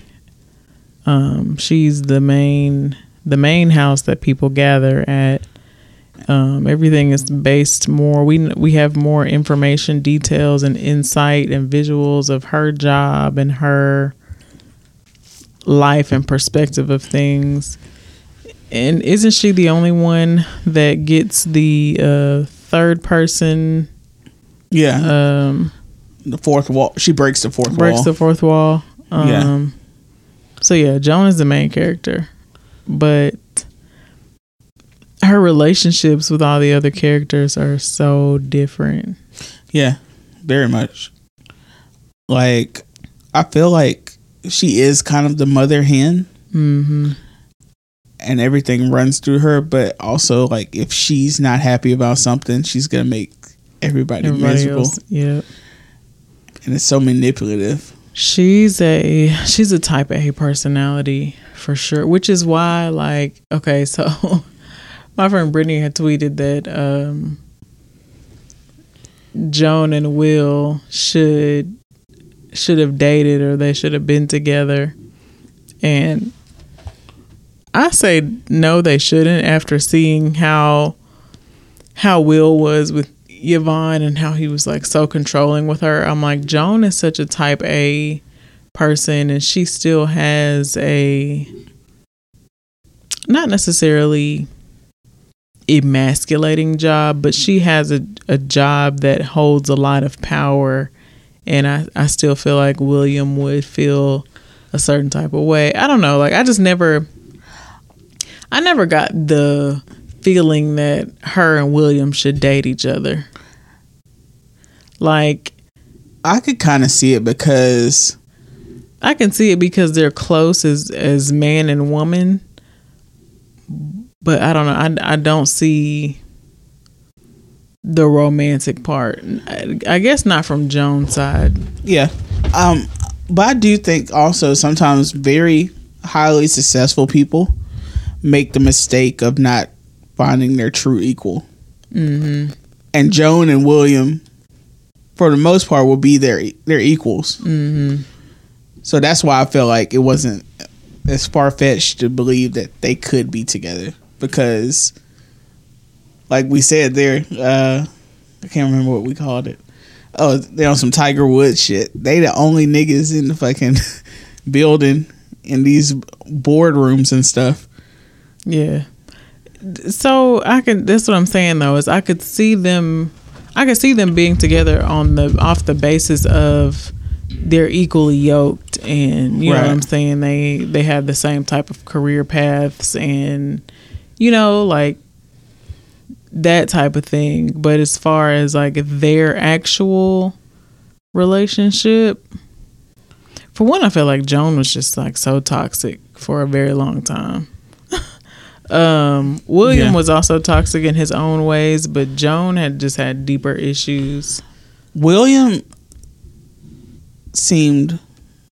Um, she's the main, the main house that people gather at. Um, everything is based more. We we have more information, details, and insight and visuals of her job and her life and perspective of things. And isn't she the only one that gets the uh, third person Yeah, um, the fourth wall. She breaks the fourth breaks wall. the fourth wall? Um, Yeah. So yeah, Joan is the main character, but her relationships with all the other characters are so different. yeah, very much. Like, I feel like she is kind of the mother hen. hmm and everything runs through her. But also, like, if she's not happy about something, she's gonna make everybody, Everybody miserable, else, yeah. and it's so manipulative. She's a she's a type A personality for sure, which is why like okay, so [laughs] my friend Brittany had tweeted that um Joan and Will should should have dated or they should have been together. And I say no they shouldn't after seeing how how Will was with Yvonne and how he was like so controlling with her. I'm like, Joan is such a type A person and she still has a not necessarily emasculating job, but she has a, a job that holds a lot of power and I, I still feel like William would feel a certain type of way. I don't know, like I just never I never got the feeling that her and William should date each other. Like I could kind of see it because I can see it because they're close as as man and woman, but I don't know. I I don't see the romantic part. I, I guess not from Joan's side. yeah, um, but I do think also sometimes very highly successful people make the mistake of not finding their true equal. Mm-hmm. And Joan and William, for the most part, will be their their equals. Mm-hmm. So that's why I feel like it wasn't as far fetched to believe that they could be together because, like we said there, uh, I can't remember what we called it. Oh, they on some Tiger Woods shit. They the only niggas in the fucking [laughs] building in these boardrooms and stuff. Yeah. So I can. That's what I'm saying though. Is I could see them. I could see them being together on the off the basis of they're equally yoked, and you know what I'm saying. They they have the same type of career paths, and you know like that type of thing. But as far as like their actual relationship, for one, I feel like Joan was just like so toxic for a very long time. Um, William Yeah. was also toxic in his own ways, but Joan had just had deeper issues. William seemed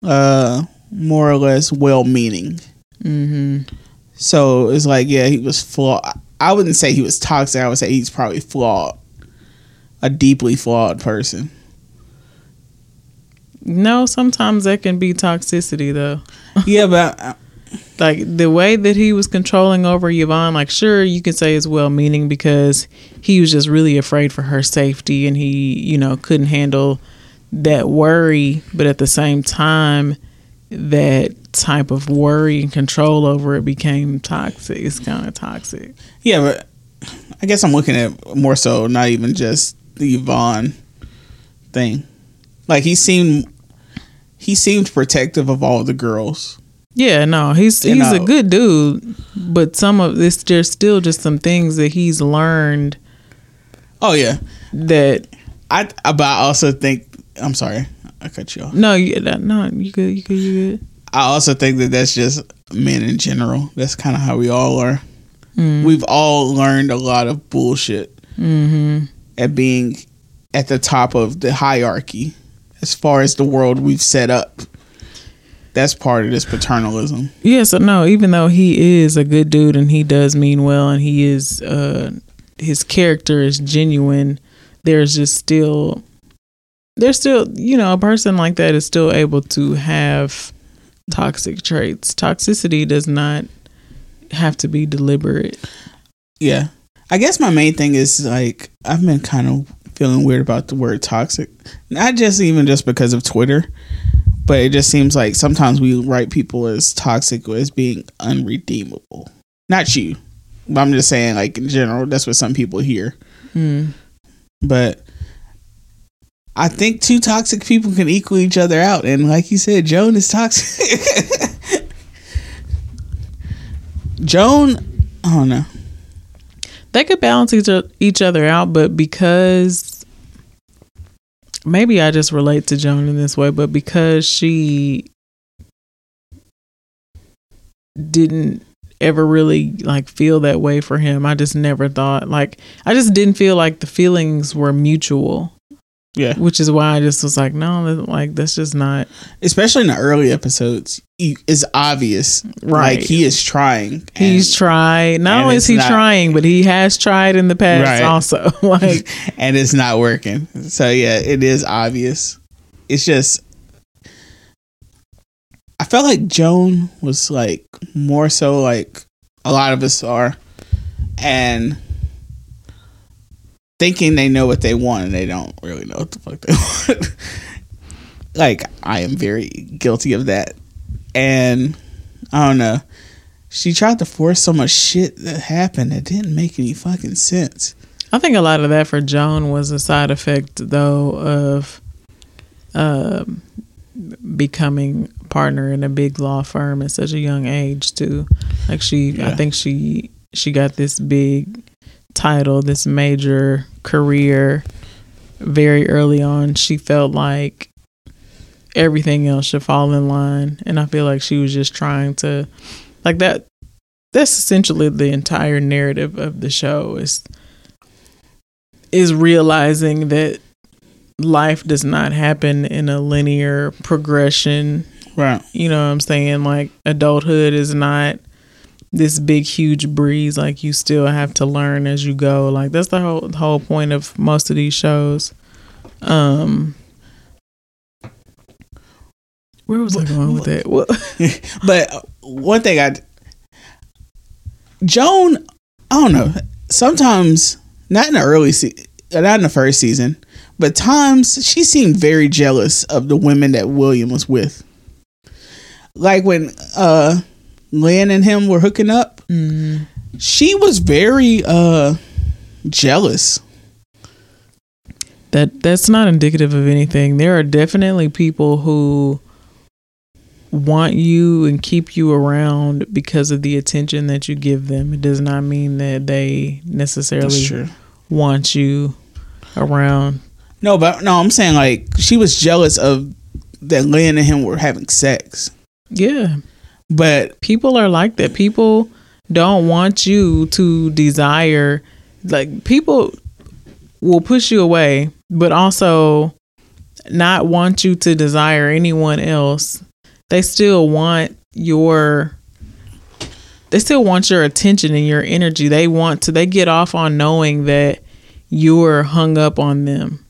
uh, more or less well meaning. hmm So it's like, yeah, he was flawed. I wouldn't say he was toxic. I would say he's probably flawed, a deeply flawed person. No, sometimes that can be toxicity though. Yeah, but [laughs] like the way that he was controlling over Yvonne, like sure you could say it's well meaning because he was just really afraid for her safety and he, you know, couldn't handle that worry, but at the same time that type of worry and control over it became toxic. It's kind of toxic. yeah, but I guess I'm looking at more so not even just the Yvonne thing. Like he seemed, he seemed protective of all the girls. Yeah, no, he's You he's a good dude, but some of this there's still just some things that he's learned Oh yeah, that I. But I also think I'm sorry, I cut you off. no, you that, no, you good, you good, you good. I also think that that's just men in general. That's kind of how we all are. We've all learned a lot of bullshit Mm-hmm. at being at the top of the hierarchy as far as the world we've set up. That's part of this paternalism. Yeah, so no, even though he is a good dude and he does mean well and he is uh his character is genuine, there's just still there's still you know, a person like that is still able to have toxic traits. Toxicity does not have to be deliberate. Yeah. I guess my main thing is like I've been kind of feeling weird about the word toxic. Not just even just because of Twitter, But it just seems like sometimes we write people as toxic or as being unredeemable. Not you. But I'm just saying, like in general, that's what some people hear. Mm. But I think two toxic people can equal each other out. And like you said, Joan is toxic. [laughs] Joan, I don't know. They could balance each, each other out, but because maybe I just relate to Joan in this way, but because she didn't ever really like feel that way for him, I just never thought like I just didn't feel like the feelings were mutual. Yeah. Which is why I just was like, no, like that's just not Especially in the early episodes, it's obvious. Right. Like he is trying. He's tried. Not only is he not- trying, but he has tried in the past Right. also. [laughs] [laughs] like and it's not working. So yeah, it is obvious. It's just I felt like Joan was like more so like a lot of us are and thinking they know what they want and they don't really know what the fuck they [laughs] want. like I am very guilty of that. And I don't know. She tried to force so much shit that happened that didn't make any fucking sense. I think a lot of that for Joan was a side effect, though, of um, becoming partner in a big law firm at such a young age, too. Like she, I think she she got this big title, this major career very early on. She felt like everything else should fall in line, and I feel like she was just trying to, like that. That's essentially the entire narrative of the show. Is is realizing that life does not happen in a linear progression. Right. You know what I'm saying? Like adulthood is not this big huge breeze like you still have to learn as you go. Like that's the whole the whole point of most of these shows. Um where was I going with that? What? [laughs] [laughs] but uh, one thing I, Joan, I don't know. Sometimes not in the early se- uh, not in the first season, but times she seemed very jealous of the women that William was with. Like when uh Lynn and him were hooking up, Mm, she was very uh jealous. that that's not indicative of anything. There are definitely people who want you and keep you around because of the attention that you give them. It does not mean that they necessarily want you around. No, but no, I'm saying like she was jealous of that Lynn and him were having sex. Yeah. But People are like that. People don't want you to desire like people will push you away, but also not want you to desire anyone else. They still want your they still want your attention and your energy. They want to they get off on knowing that you're hung up on them.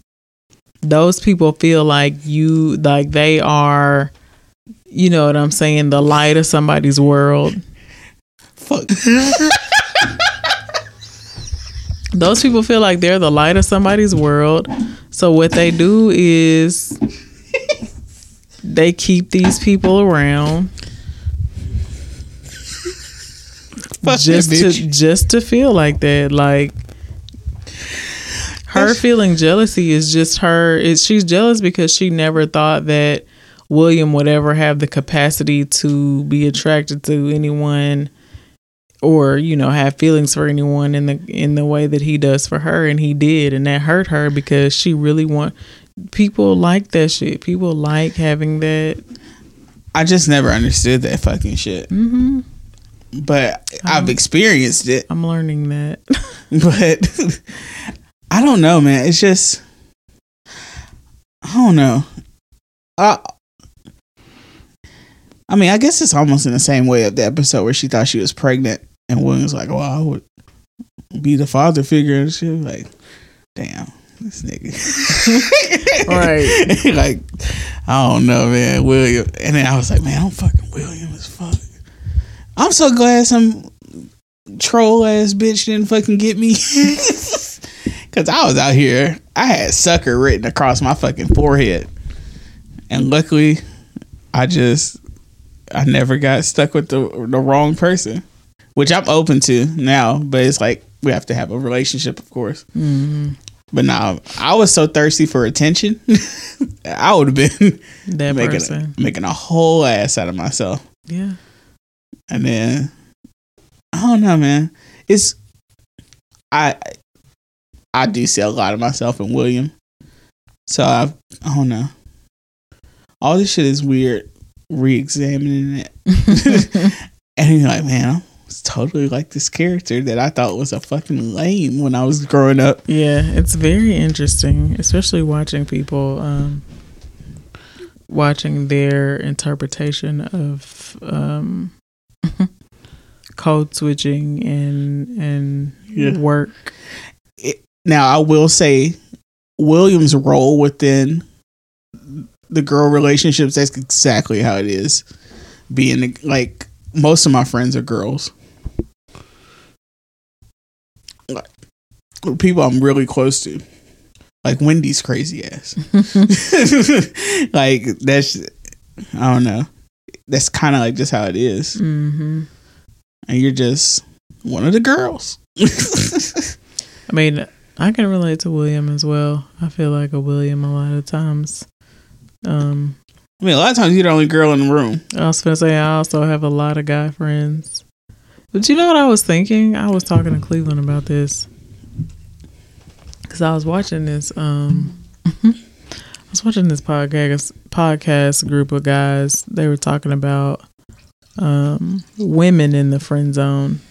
Those people feel like you like they are you know what I'm saying, the light of somebody's world. fuck. [laughs] Those people feel like they're the light of somebody's world. So what they do is they keep these people around Fuck just to just to feel like that. Like her feeling jealousy is just her. Is she's jealous because she never thought that William would ever have the capacity to be attracted to anyone or you know have feelings for anyone in the in the way that he does for her and he did and that hurt her because she really want people like that shit people like having that I just never understood that fucking shit. hmm But I've experienced it. i'm learning that [laughs] [laughs] But [laughs] I don't know, man. It's just I don't know. I I mean, I guess it's almost in the same way of the episode where she thought she was pregnant and William's like, Well, I would be the father figure and shit. Like, damn, this nigga. [laughs] Right. [laughs] like, I don't know, man. William. And then I was like, man, I'm fucking William as fuck. I'm so glad some troll ass bitch didn't fucking get me. [laughs] Cause I was out here, I had sucker written across my fucking forehead. And luckily, I just I never got stuck with the the wrong person, which I'm open to now. But it's like we have to have a relationship, of course. Mm-hmm. But now I was so thirsty for attention, [laughs] I would have been That making person. a, making a whole ass out of myself. Yeah. And then I don't know, man. It's I I do see a lot of myself in William. So I I don't know. All this shit is weird. Re-examining it, [laughs] and you're like, man, I was totally like this character that I thought was a fucking lame when I was growing up. Yeah, it's very interesting, especially watching people, um, watching their interpretation of um, [laughs] code switching and and Yeah. work. Now I will say, William's role within the girl relationships that's exactly how it is. Being like most of my friends are girls. Like, people I'm really close to, like Wendy's crazy ass. [laughs] [laughs] like that's I don't know. That's kind of like just how it is, hmm and you're just one of the girls. [laughs] I mean, I can relate to William as well. I feel like a William a lot of times. Um, I mean, a lot of times you're the only girl in the room. I was gonna say I also have a lot of guy friends. But you know what I was thinking? I was talking to Cleveland about this because I was watching this. Um, I was watching this podcast podcast group of guys. They were talking about um, women in the friend zone,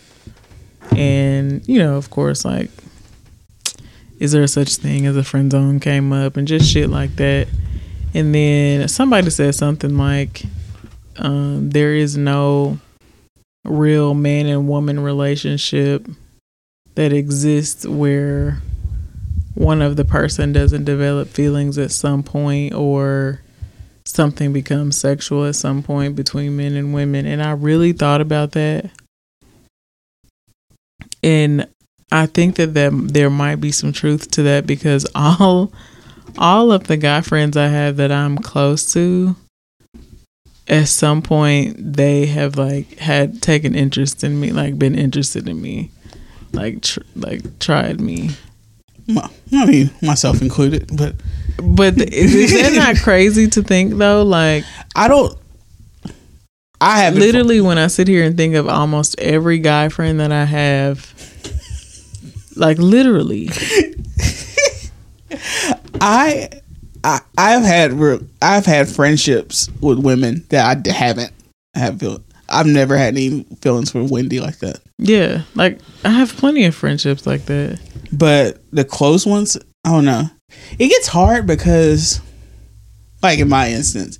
and you know, of course, like, is there such thing as a friend zone? Came up and just shit like that. And then somebody said something like, um, there is no real man and woman relationship that exists where one of the person doesn't develop feelings at some point or something becomes sexual at some point between men and women. And I really thought about that. And I think that, that there might be some truth to that because [laughs] all all of the guy friends I have that I'm close to at some point they have like had taken interest in me like been interested in me like tr- like tried me My- I mean, myself included, but but th- [laughs] is that not crazy to think though like I don't. I have literally when I sit here and think of almost every guy friend that I have like literally [laughs] I, I, I've had re- I've had friendships with women that I haven't have feel. I've never had any feelings for Wendy like that. yeah like I have plenty of friendships like that But the close ones, I don't know. It gets hard because, like in my instance,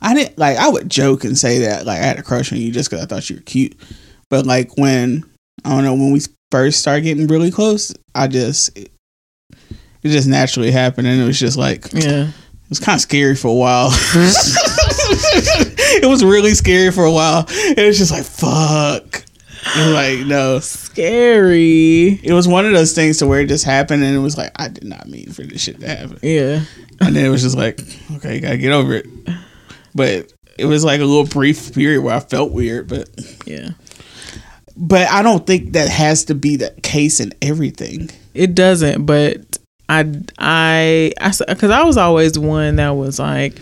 I didn't like. I would joke and say that like I had a crush on you just because I thought you were cute. But like when I don't know when we first started getting really close, I just it, it just naturally happened, and it was just like yeah it was kind of scary for a while. [laughs] it was really scary for a while. It was just like fuck. Like no, scary it was one of those things to where it just happened, and it was like I did not mean for this shit to happen. yeah And then it was just like, okay, you gotta get over it. But it was like a little brief period where I felt weird, but yeah but I don't think that has to be the case in everything. It doesn't, but I I I because I was always one that was like,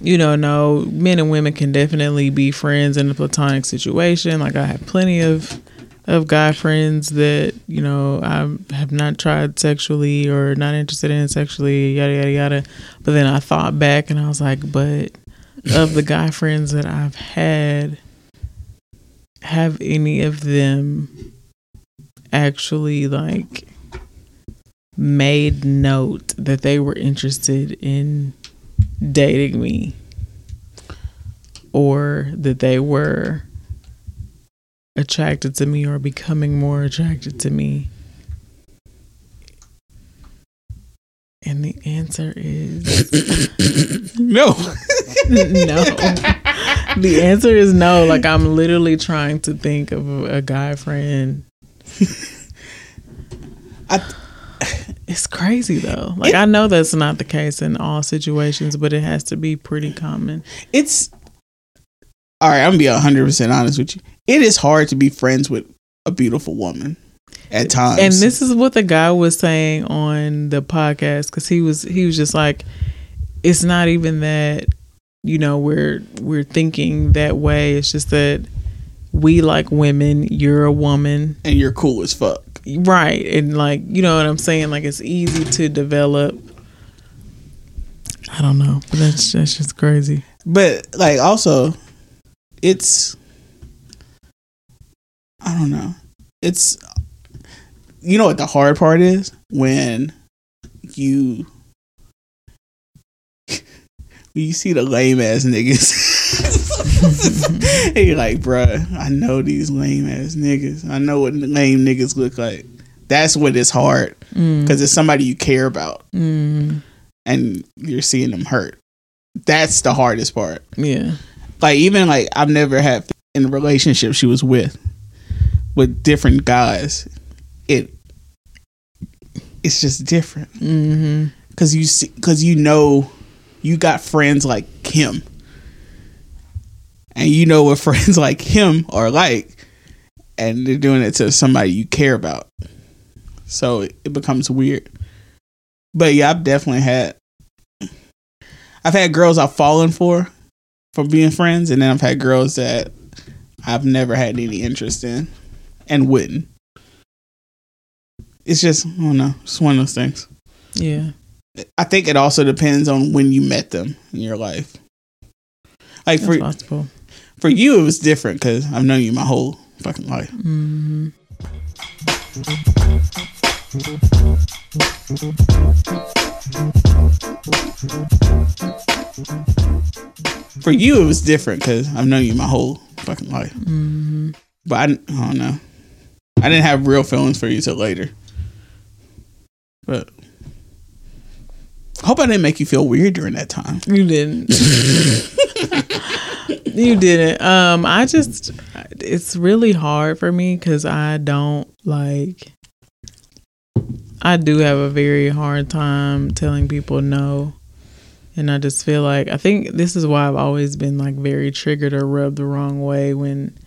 you know, no, men and women can definitely be friends in a platonic situation. Like I have plenty of of guy friends that you know I have not tried sexually or not interested in sexually, yada yada yada. But then I thought back and I was like, but of the guy friends that I've had, have any of them actually like made note that they were interested in dating me or that they were attracted to me or becoming more attracted to me? And the answer is [coughs] No. no. The answer is no. Like I'm literally trying to think of a guy friend. I It's crazy though. Like I know that's not the case in all situations, but it has to be pretty common. It's all right. I'm gonna be hundred percent honest with you. It is hard to be friends with a beautiful woman at times. And this is what the guy was saying on the podcast because he was he was just like, it's not even that you know we're we're thinking that way. It's just that we like women. You're a woman, and you're cool as fuck. Right? And like you know what I'm saying. Like it's easy to develop. I don't know, but that's that's just crazy. But like also, it's I don't know. It's you know what the hard part is when you [laughs] when you see the lame ass niggas. [laughs] [laughs] you're like, bruh, I know these lame ass niggas. I know what lame niggas look like. That's when it's hard because it's somebody you care about Mm, and you're seeing them hurt. That's the hardest part. yeah, Like even like I've never had in a relationship she was with with different guys. It it's just different because you see because you know you got friends like him, and you know what [laughs] friends like him are like, and they're doing it to somebody you care about. So it, it becomes weird. But yeah, I've definitely had. I've had girls I've fallen for, for being friends, and then I've had girls that I've never had any interest in, and wouldn't. It's just I don't know, it's one of those things. yeah. I think it also depends on when you met them in your life. Like That's for possible. For you, it was different because I've known you my whole fucking life. hmm For you, it was different because I've known you my whole fucking life. hmm But I, I don't know. I didn't have real feelings for you till later. But hope I didn't make you feel weird during that time. You didn't. [laughs] you didn't. Um, I just, it's really hard for me because I don't like. I do have a very hard time telling people no, and I just feel like I think this is why I've always been like very triggered or rubbed the wrong way when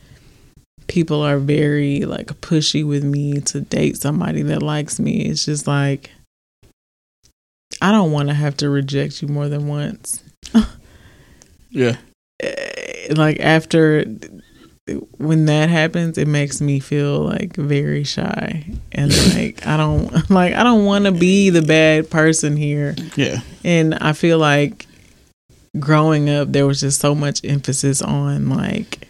people are very like pushy with me to date somebody that likes me. It's just like I don't want to have to reject you more than once. Yeah. [laughs] Like after when that happens, it makes me feel like very shy and [laughs] like I don't like I don't want to be the bad person here. Yeah. And I feel like growing up, there was just so much emphasis on like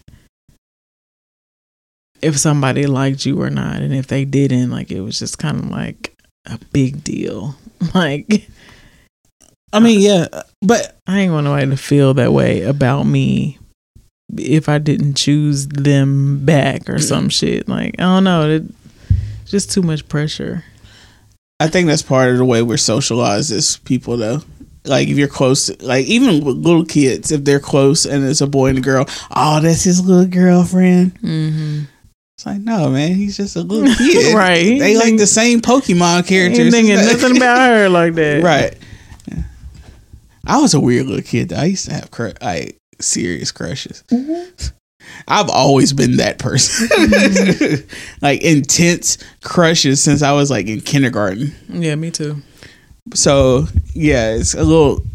if somebody liked you or not, and if they didn't, like it was just kind of like a big deal. [laughs] Like I mean, yeah, but I ain't want nobody to feel that way about me if I didn't choose them back or some shit. Like I don't know, it just too much pressure. I think that's part of the way we're socialized as people, though. Like if you're close, to, like even with little kids, if they're close and it's a boy and a girl, oh, that's his little girlfriend. Mm-hmm. It's like, no, man, he's just a little [laughs] kid. Right. He They like the same Pokemon characters. thinking [laughs] nothing about her like that. right. I was a weird little kid. Though. I used to have like serious crushes. Mm-hmm. [laughs] I've always been that person, mm-hmm. [laughs] like intense crushes since I was like in kindergarten. Yeah, me too. So yeah, it's a little.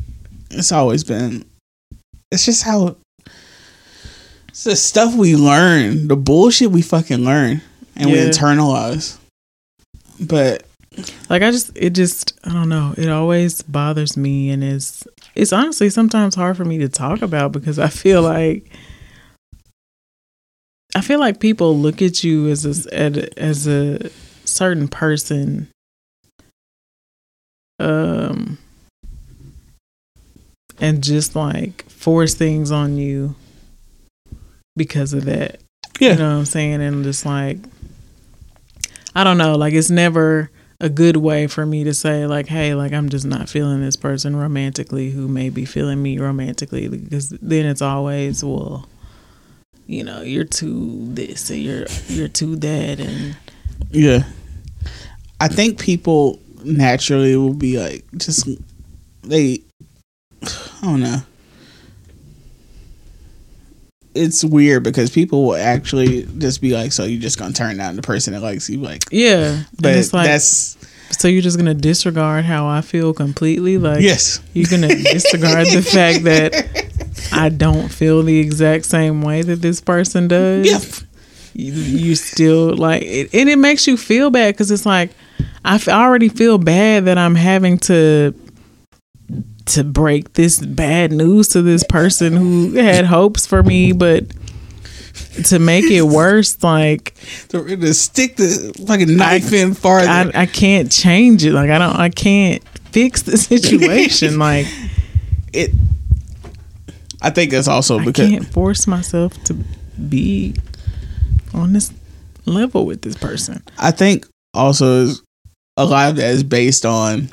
It's always been. It's just how. It's the stuff we learn, the bullshit we fucking learn, and we internalize. But Like I just it just I don't know. It always bothers me and it's it's honestly sometimes hard for me to talk about because I feel like I feel like people look at you as a, as a certain person um and just like force things on you because of that. Yeah. You know what I'm saying? And just like I don't know, like it's never a good way for me to say like, hey, like I'm just not feeling this person romantically who may be feeling me romantically because then it's always, well, you know, you're too this and you're you're too that and yeah, I think people naturally will be like just they I don't know. It's weird because people will actually just be like, "So you're just gonna turn down the person that likes you?" Like, Yeah, but it's like that's so you're just gonna disregard how I feel completely. Like yes, you're gonna [laughs] disregard the fact that I don't feel the exact same way that this person does. yeah, you, you still like it, and it makes you feel bad because it's like I f- I already feel bad that I'm having to to break this bad news to this person who had hopes for me, but to make it worse, like to, to stick the fucking knife in farther. I I can't change it. Like I don't I can't fix the situation. [laughs] like it. I think that's also because I can't force myself to be on this level with this person. I think also is a lot of that is based on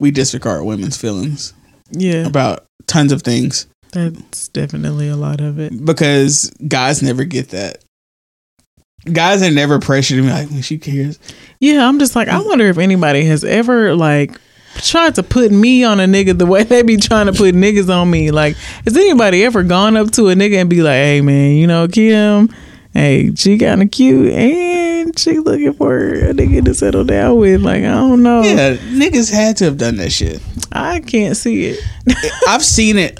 we disregard women's feelings Yeah, about tons of things that's definitely a lot of it. because guys never get that. Guys are never pressured to be like, when she cares. Yeah, I'm just like, I wonder if anybody has ever like tried to put me on a nigga the way [laughs] they be trying to put niggas on me. Like, has anybody ever gone up to a nigga and be like, "Hey, man, you know Kim, hey, she kind of cute and [laughs] she looking for a nigga to settle down with." Like, I don't know. Yeah, niggas had to have done that shit. I can't see it. [laughs] I've seen it.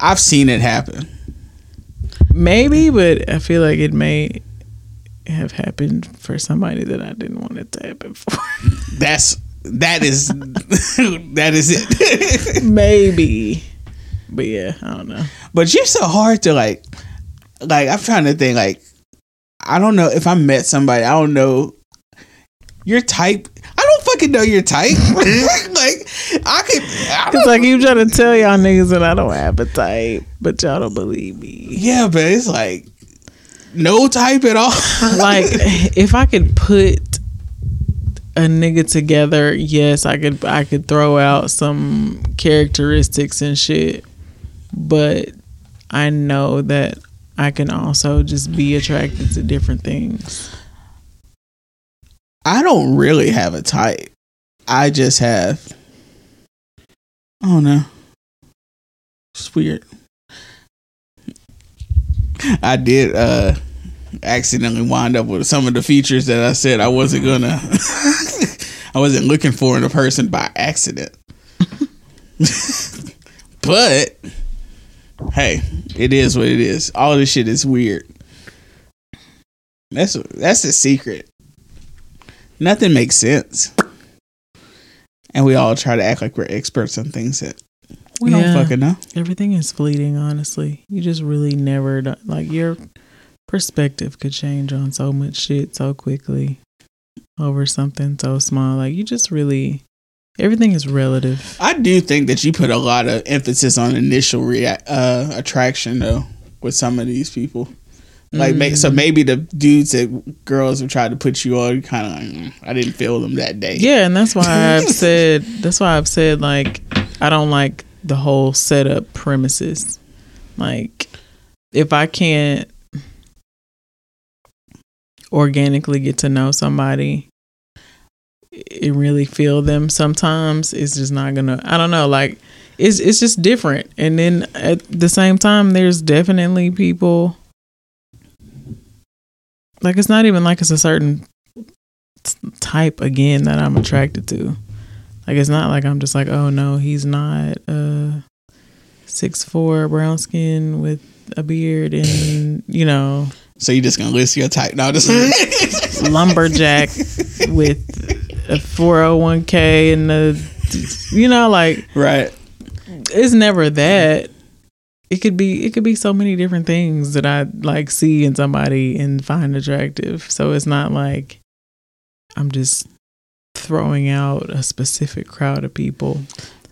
I've seen it happen. Maybe, but I feel like it may have happened for somebody that I didn't want it to happen for. [laughs] That's that is that is it. Maybe. But yeah, I don't know. But you're so hard to like like I'm trying to think like I don't know if I met somebody, I don't know your type. I don't fucking know your type. [laughs] like I could I Cause don't, I keep trying to tell y'all niggas that I don't have a type, but y'all don't believe me. Yeah, but it's like no type at all. [laughs] Like, if I could put a nigga together, yes, I could. I could throw out some characteristics and shit, but I know that I can also just be attracted to different things. I don't really have a type. I just have I don't know. It's weird. I did uh accidentally wind up with some of the features that I said I wasn't gonna [laughs] I wasn't looking for in a person by accident. [laughs] but hey, it is what it is. All this shit is weird. That's that's the secret. Nothing makes sense. And we all try to act like we're experts on things that we Yeah. don't fucking know. Everything is fleeting, honestly. You just really never like your perspective could change on so much shit so quickly over something so small. Like you just really everything is relative. I do think that you put a lot of emphasis on initial rea- uh, attraction though with some of these people. Like, ma- so maybe the dudes that girls have tried to put you on, kind of like, mm, I didn't feel them that day. Yeah, and that's why [laughs] I've said that's why I've said like I don't like the whole setup premises. Like if I can't organically get to know somebody and really feel them sometimes it's just not gonna I don't know, like it's it's just different. And then at the same time there's definitely people like it's not even like it's a certain type again that I'm attracted to. Like it's not like I'm just like, oh no, he's not uh six four, brown skin with a beard and you know So you're just gonna list your type now? Just [laughs] lumberjack [laughs] with a four hundred one k and the you know like right. it's never that. It could be it could be so many different things that I like see in somebody and find attractive. So it's not like I'm just throwing out a specific crowd of people.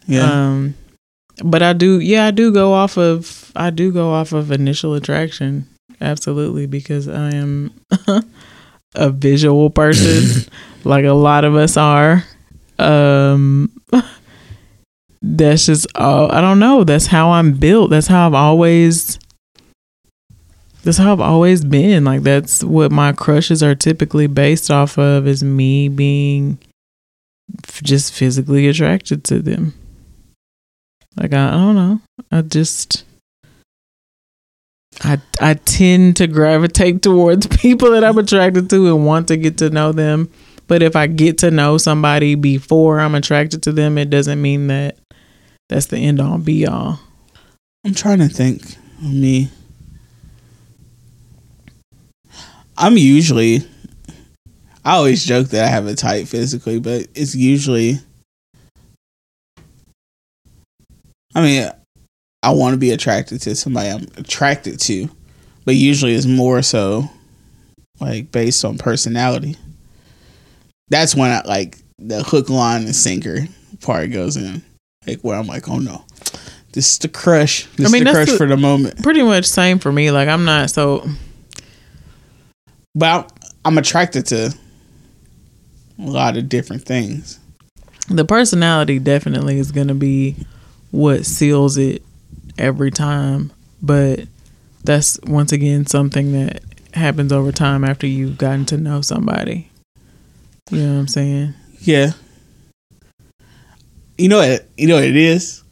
Yeah. Um but I do yeah, I do go off of I do go off of initial attraction. Absolutely because I am [laughs] a visual person [laughs] like a lot of us are. Um [laughs] that's just all I don't know. That's how I'm built. That's how I've always that's how I've always been. Like that's what my crushes are typically based off of is me being f- just physically attracted to them. Like I, I don't know. I just I I tend to gravitate towards [laughs] people that I'm attracted to and want to get to know them. But if I get to know somebody before I'm attracted to them, it doesn't mean that that's the end all be all. I'm trying to think of me. I'm usually I always joke that I have a type physically, but it's usually I mean, I want to be attracted to somebody I'm attracted to, but usually it's more so like based on personality. That's when I like the hook, line, and sinker part goes in. Like where I'm like, oh no, this is the crush. This I mean, is the crush the- for the moment. Pretty much same for me. Like I'm not so But I'm, I'm attracted to a lot of different things. the personality definitely is going to be what seals it every time but that's once again something that happens over time after you've gotten to know somebody you know what i'm saying Yeah. You know what? You know what it is.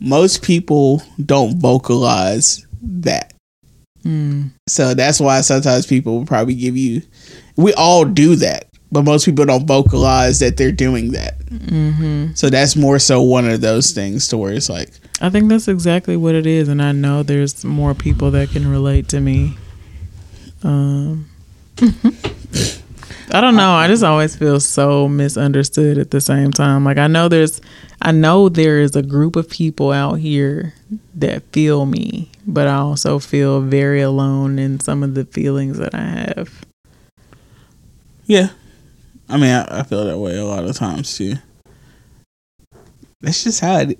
Most people don't vocalize that, mm. so that's why sometimes people will probably give you. We all do that, but most people don't vocalize that they're doing that. hmm So that's more so one of those things to where it's like, i think that's exactly what it is and i know there's more people that can relate to me um [laughs] I don't know. I just always feel so misunderstood at the same time. Like I know there's I know there is a group of people out here that feel me, but I also feel very alone in some of the feelings that I have. yeah. I mean, I, I feel that way a lot of times too. That's just how it.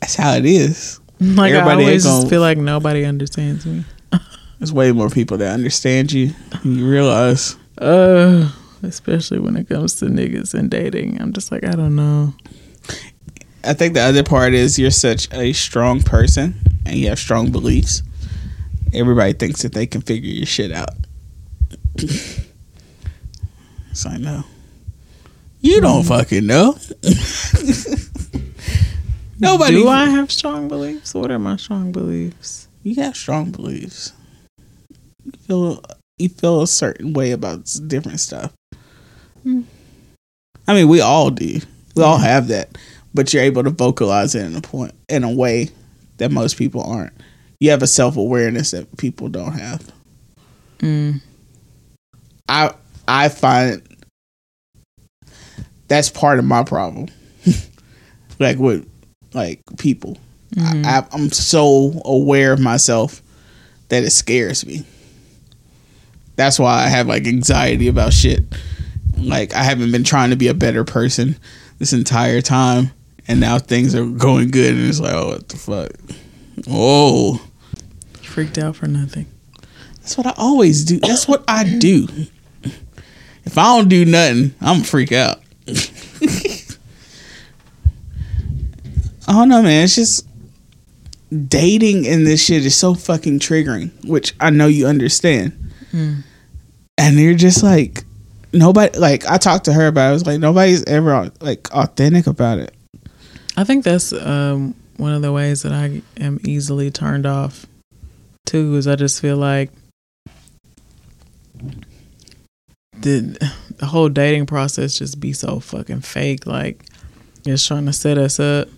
That's how it is. [laughs] Like Everybody I always just gonna- feel like nobody understands me. [laughs] There's way more people that understand you. than You realize. Uh especially when it comes to niggas and dating. I'm just like, I don't know. I think the other part is you're such a strong person and you have strong beliefs. Everybody thinks that they can figure your shit out. [laughs] so I know. You don't fucking know. [laughs] Nobody. Do I have strong beliefs? What are my strong beliefs? You have strong beliefs. You feel you feel a certain way about different stuff. Hmm. I mean, we all do. We all have that, but you're able to vocalize it in a point in a way that most people aren't. You have a self awareness that people don't have. Mm. I I find that's part of my problem. [laughs] like with like people, Mhm. I, I, I'm so aware of myself that it scares me. That's why I have like anxiety about shit. Like I haven't been trying to be a better person this entire time, and now things are going good, and it's like, oh, what the fuck? Oh, Freaked out for nothing. that's what I always do. That's what I do. If I don't do nothing, I'm freak out. I don't know, man. It's just dating and this shit is so fucking triggering, which I know you understand. Mm. And you're just like nobody. Like I talked to her about. it. I was like nobody's ever like authentic about it. I think that's um, one of the ways that I am easily turned off too. Is I just feel like the the whole dating process just be so fucking fake. Like just trying to set us up,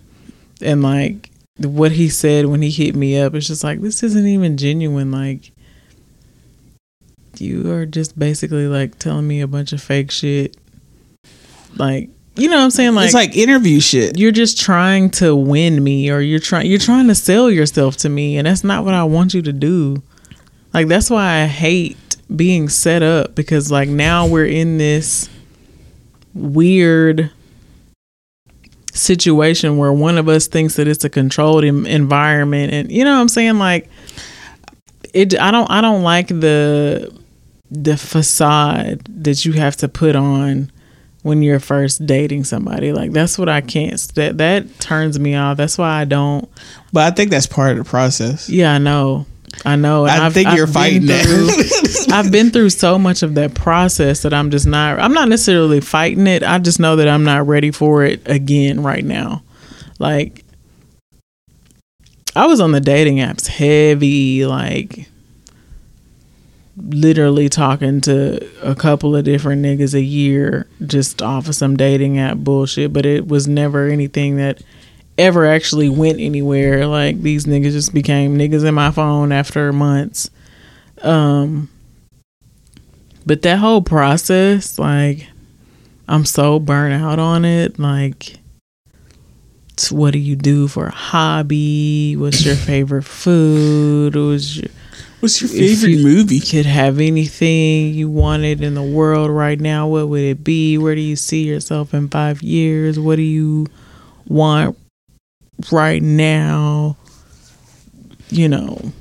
and like what he said when he hit me up, it's just like this isn't even genuine. Like you are just basically like telling me a bunch of fake shit. Like you know what I'm saying? Like it's like interview shit. you're just trying to win me or you're trying you're trying to sell yourself to me and that's not what I want you to do. Like that's why I hate being set up because like now we're in this weird situation where one of us thinks that it's a controlled em- environment and you know what I'm saying like it I don't I don't like the the facade that you have to put on when you're first dating somebody. Like that's what I can't that that turns me off. That's why I don't But I think that's part of the process. Yeah, I know. I know. and I I've- think I've you're fighting through- that. [laughs] I've been through so much of that process that I'm just not. I'm not necessarily fighting it. I just know that I'm not ready for it again right now. Like, I was on the dating apps heavy, like literally talking to a couple of different niggas a year just off of some dating app bullshit. But it was never anything that ever actually went anywhere. Like these niggas just became niggas in my phone after months. Um but that whole process, like I'm so burnt out on it. Like what do you do for a hobby? What's your [laughs] favorite food? What's your What's your favorite you- movie? could have anything you wanted in the world right now, what would it be? Where do you see yourself in five years? What do you want right now? You know,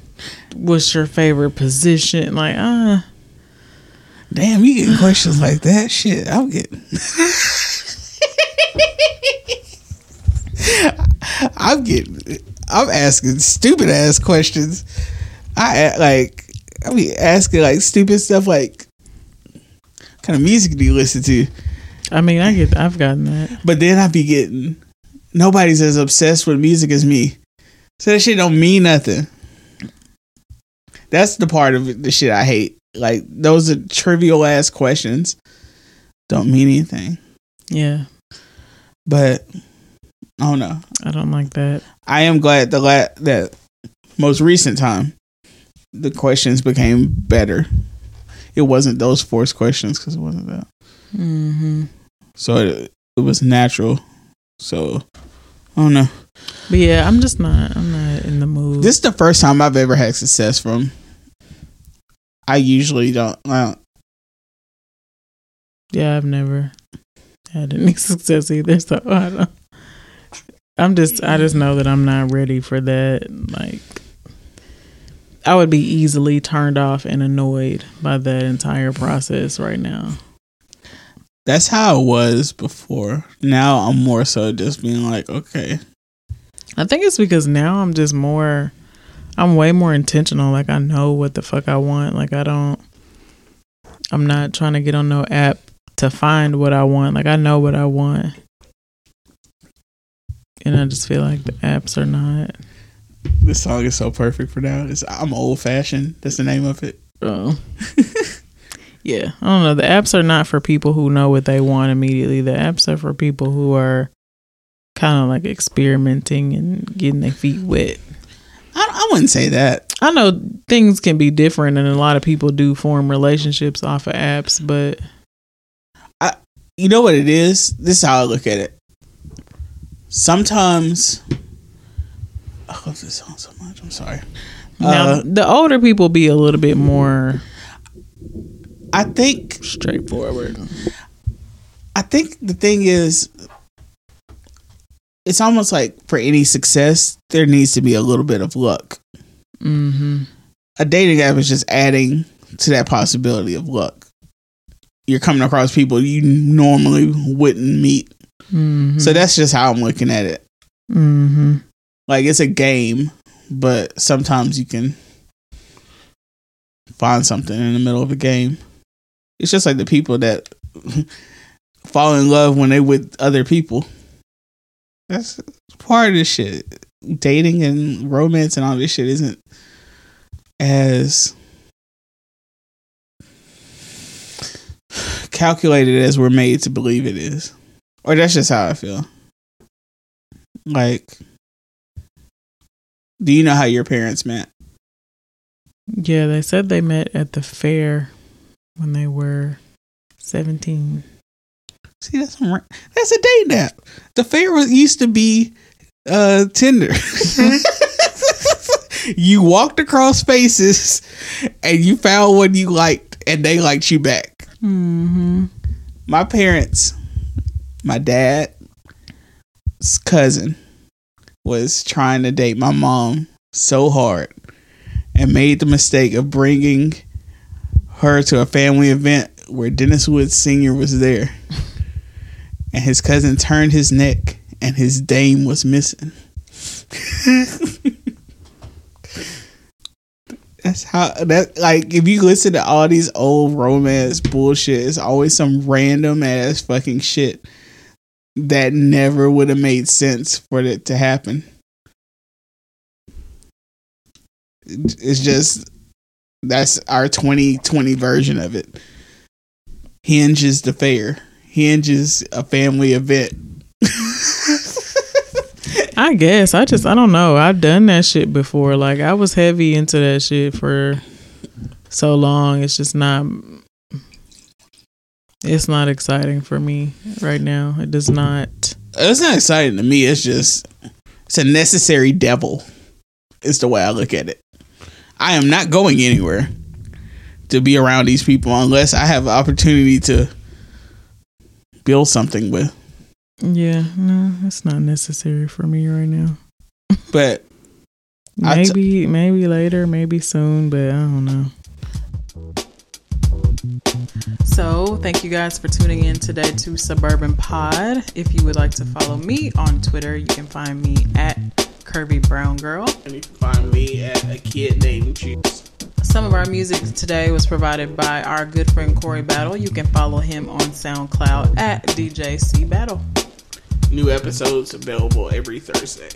what's your favorite position? Like, uh, Damn, you getting questions like that? Shit, I'm getting. [laughs] I'm getting. I'm asking stupid ass questions. I like. I be asking like stupid stuff like, what kind of music do you listen to? I mean, I get, I've gotten that. But then I be getting. Nobody's as obsessed with music as me, so that shit don't mean nothing. That's the part of the shit I hate. Like those are trivial ass questions, don't mean anything. Yeah, But I don't know. I don't like that. I am glad the la- that most recent time the questions became better. It wasn't those forced questions because it wasn't that. hmm So it, it was natural. So I don't know. But yeah, I'm just not, I'm not in the mood. This is the first time I've ever had success from. I usually don't. Yeah, I've never had any [laughs] success either. So I don't. I'm just. I just know that I'm not ready for that. Like, I would be easily turned off and annoyed by that entire process right now. That's how it was before. Now I'm more so just being like, okay, I think it's because now I'm just more. I'm way more intentional. Like I know what the fuck I want. Like I don't. I'm not trying to get on no app to find what I want. Like I know what I want. And I just feel like the apps are not. this song is so perfect for now. It's I'm old fashioned. That's the name of it. Oh. [laughs] yeah. I don't know. The apps are not for people who know what they want immediately. The apps are for people who are kind of like experimenting and getting their feet wet. I, I wouldn't say that. I know things can be different, and a lot of people do form relationships off of apps, but I, You know what it is? This is how I look at it. Sometimes I love this song so much. I'm sorry. now Uh, the older people be a little bit more I think straightforward. I think the thing is it's almost like for any success there needs to be a little bit of luck. Mm-hmm. A dating app is just adding to that possibility of luck. You're coming across people you normally wouldn't meet. Mm-hmm. So that's just how I'm looking at it. mm-hmm. Like it's a game, but sometimes you can find something in the middle of a game. It's just like the people that [laughs] fall in love when they with other people. That's part of this shit. Dating and romance and all this shit isn't as [sighs] calculated as we're made to believe it is. Or that's just how I feel. Like do you know how your parents met? Yeah, they said they met at the fair when they were seventeen. See, that's that's a date app. The fair was used to be uh Tinder. [laughs] you walked across spaces and you found one you liked and they liked you back. Mm-hmm. My parents, my dad's cousin was trying to date my mom so hard and made the mistake of bringing her to a family event where Dennis Woods Sr. was there. And his cousin turned his neck and his dame was missing. [laughs] That's how that like if you listen to all these old romance bullshit, it's always some random ass fucking shit that never would have made sense for it to happen. It's just that's our 2020 version of it. Hinge is the fair. Hinge is a family event. [laughs] I guess I just I don't know. I've done that shit before. Like I was heavy into that shit for so long. It's just not. It's not exciting for me right now. It does not. It's not exciting to me. It's just it's a necessary devil. Is the way I look at it. I am not going anywhere to be around these people unless I have an opportunity to build something with. Yeah, no, it's not necessary for me right now. But I t- Maybe, maybe later, maybe soon, but I don't know. So, thank you guys for tuning in today to Suburban Pod. If you would like to follow me on Twitter, you can find me at Curvy Brown Girl. you can find me at a kid named Juice. Some of our music today was provided by our good friend Corey Battle. You can follow him on SoundCloud at DJ CBattle. New episodes available every Thursday.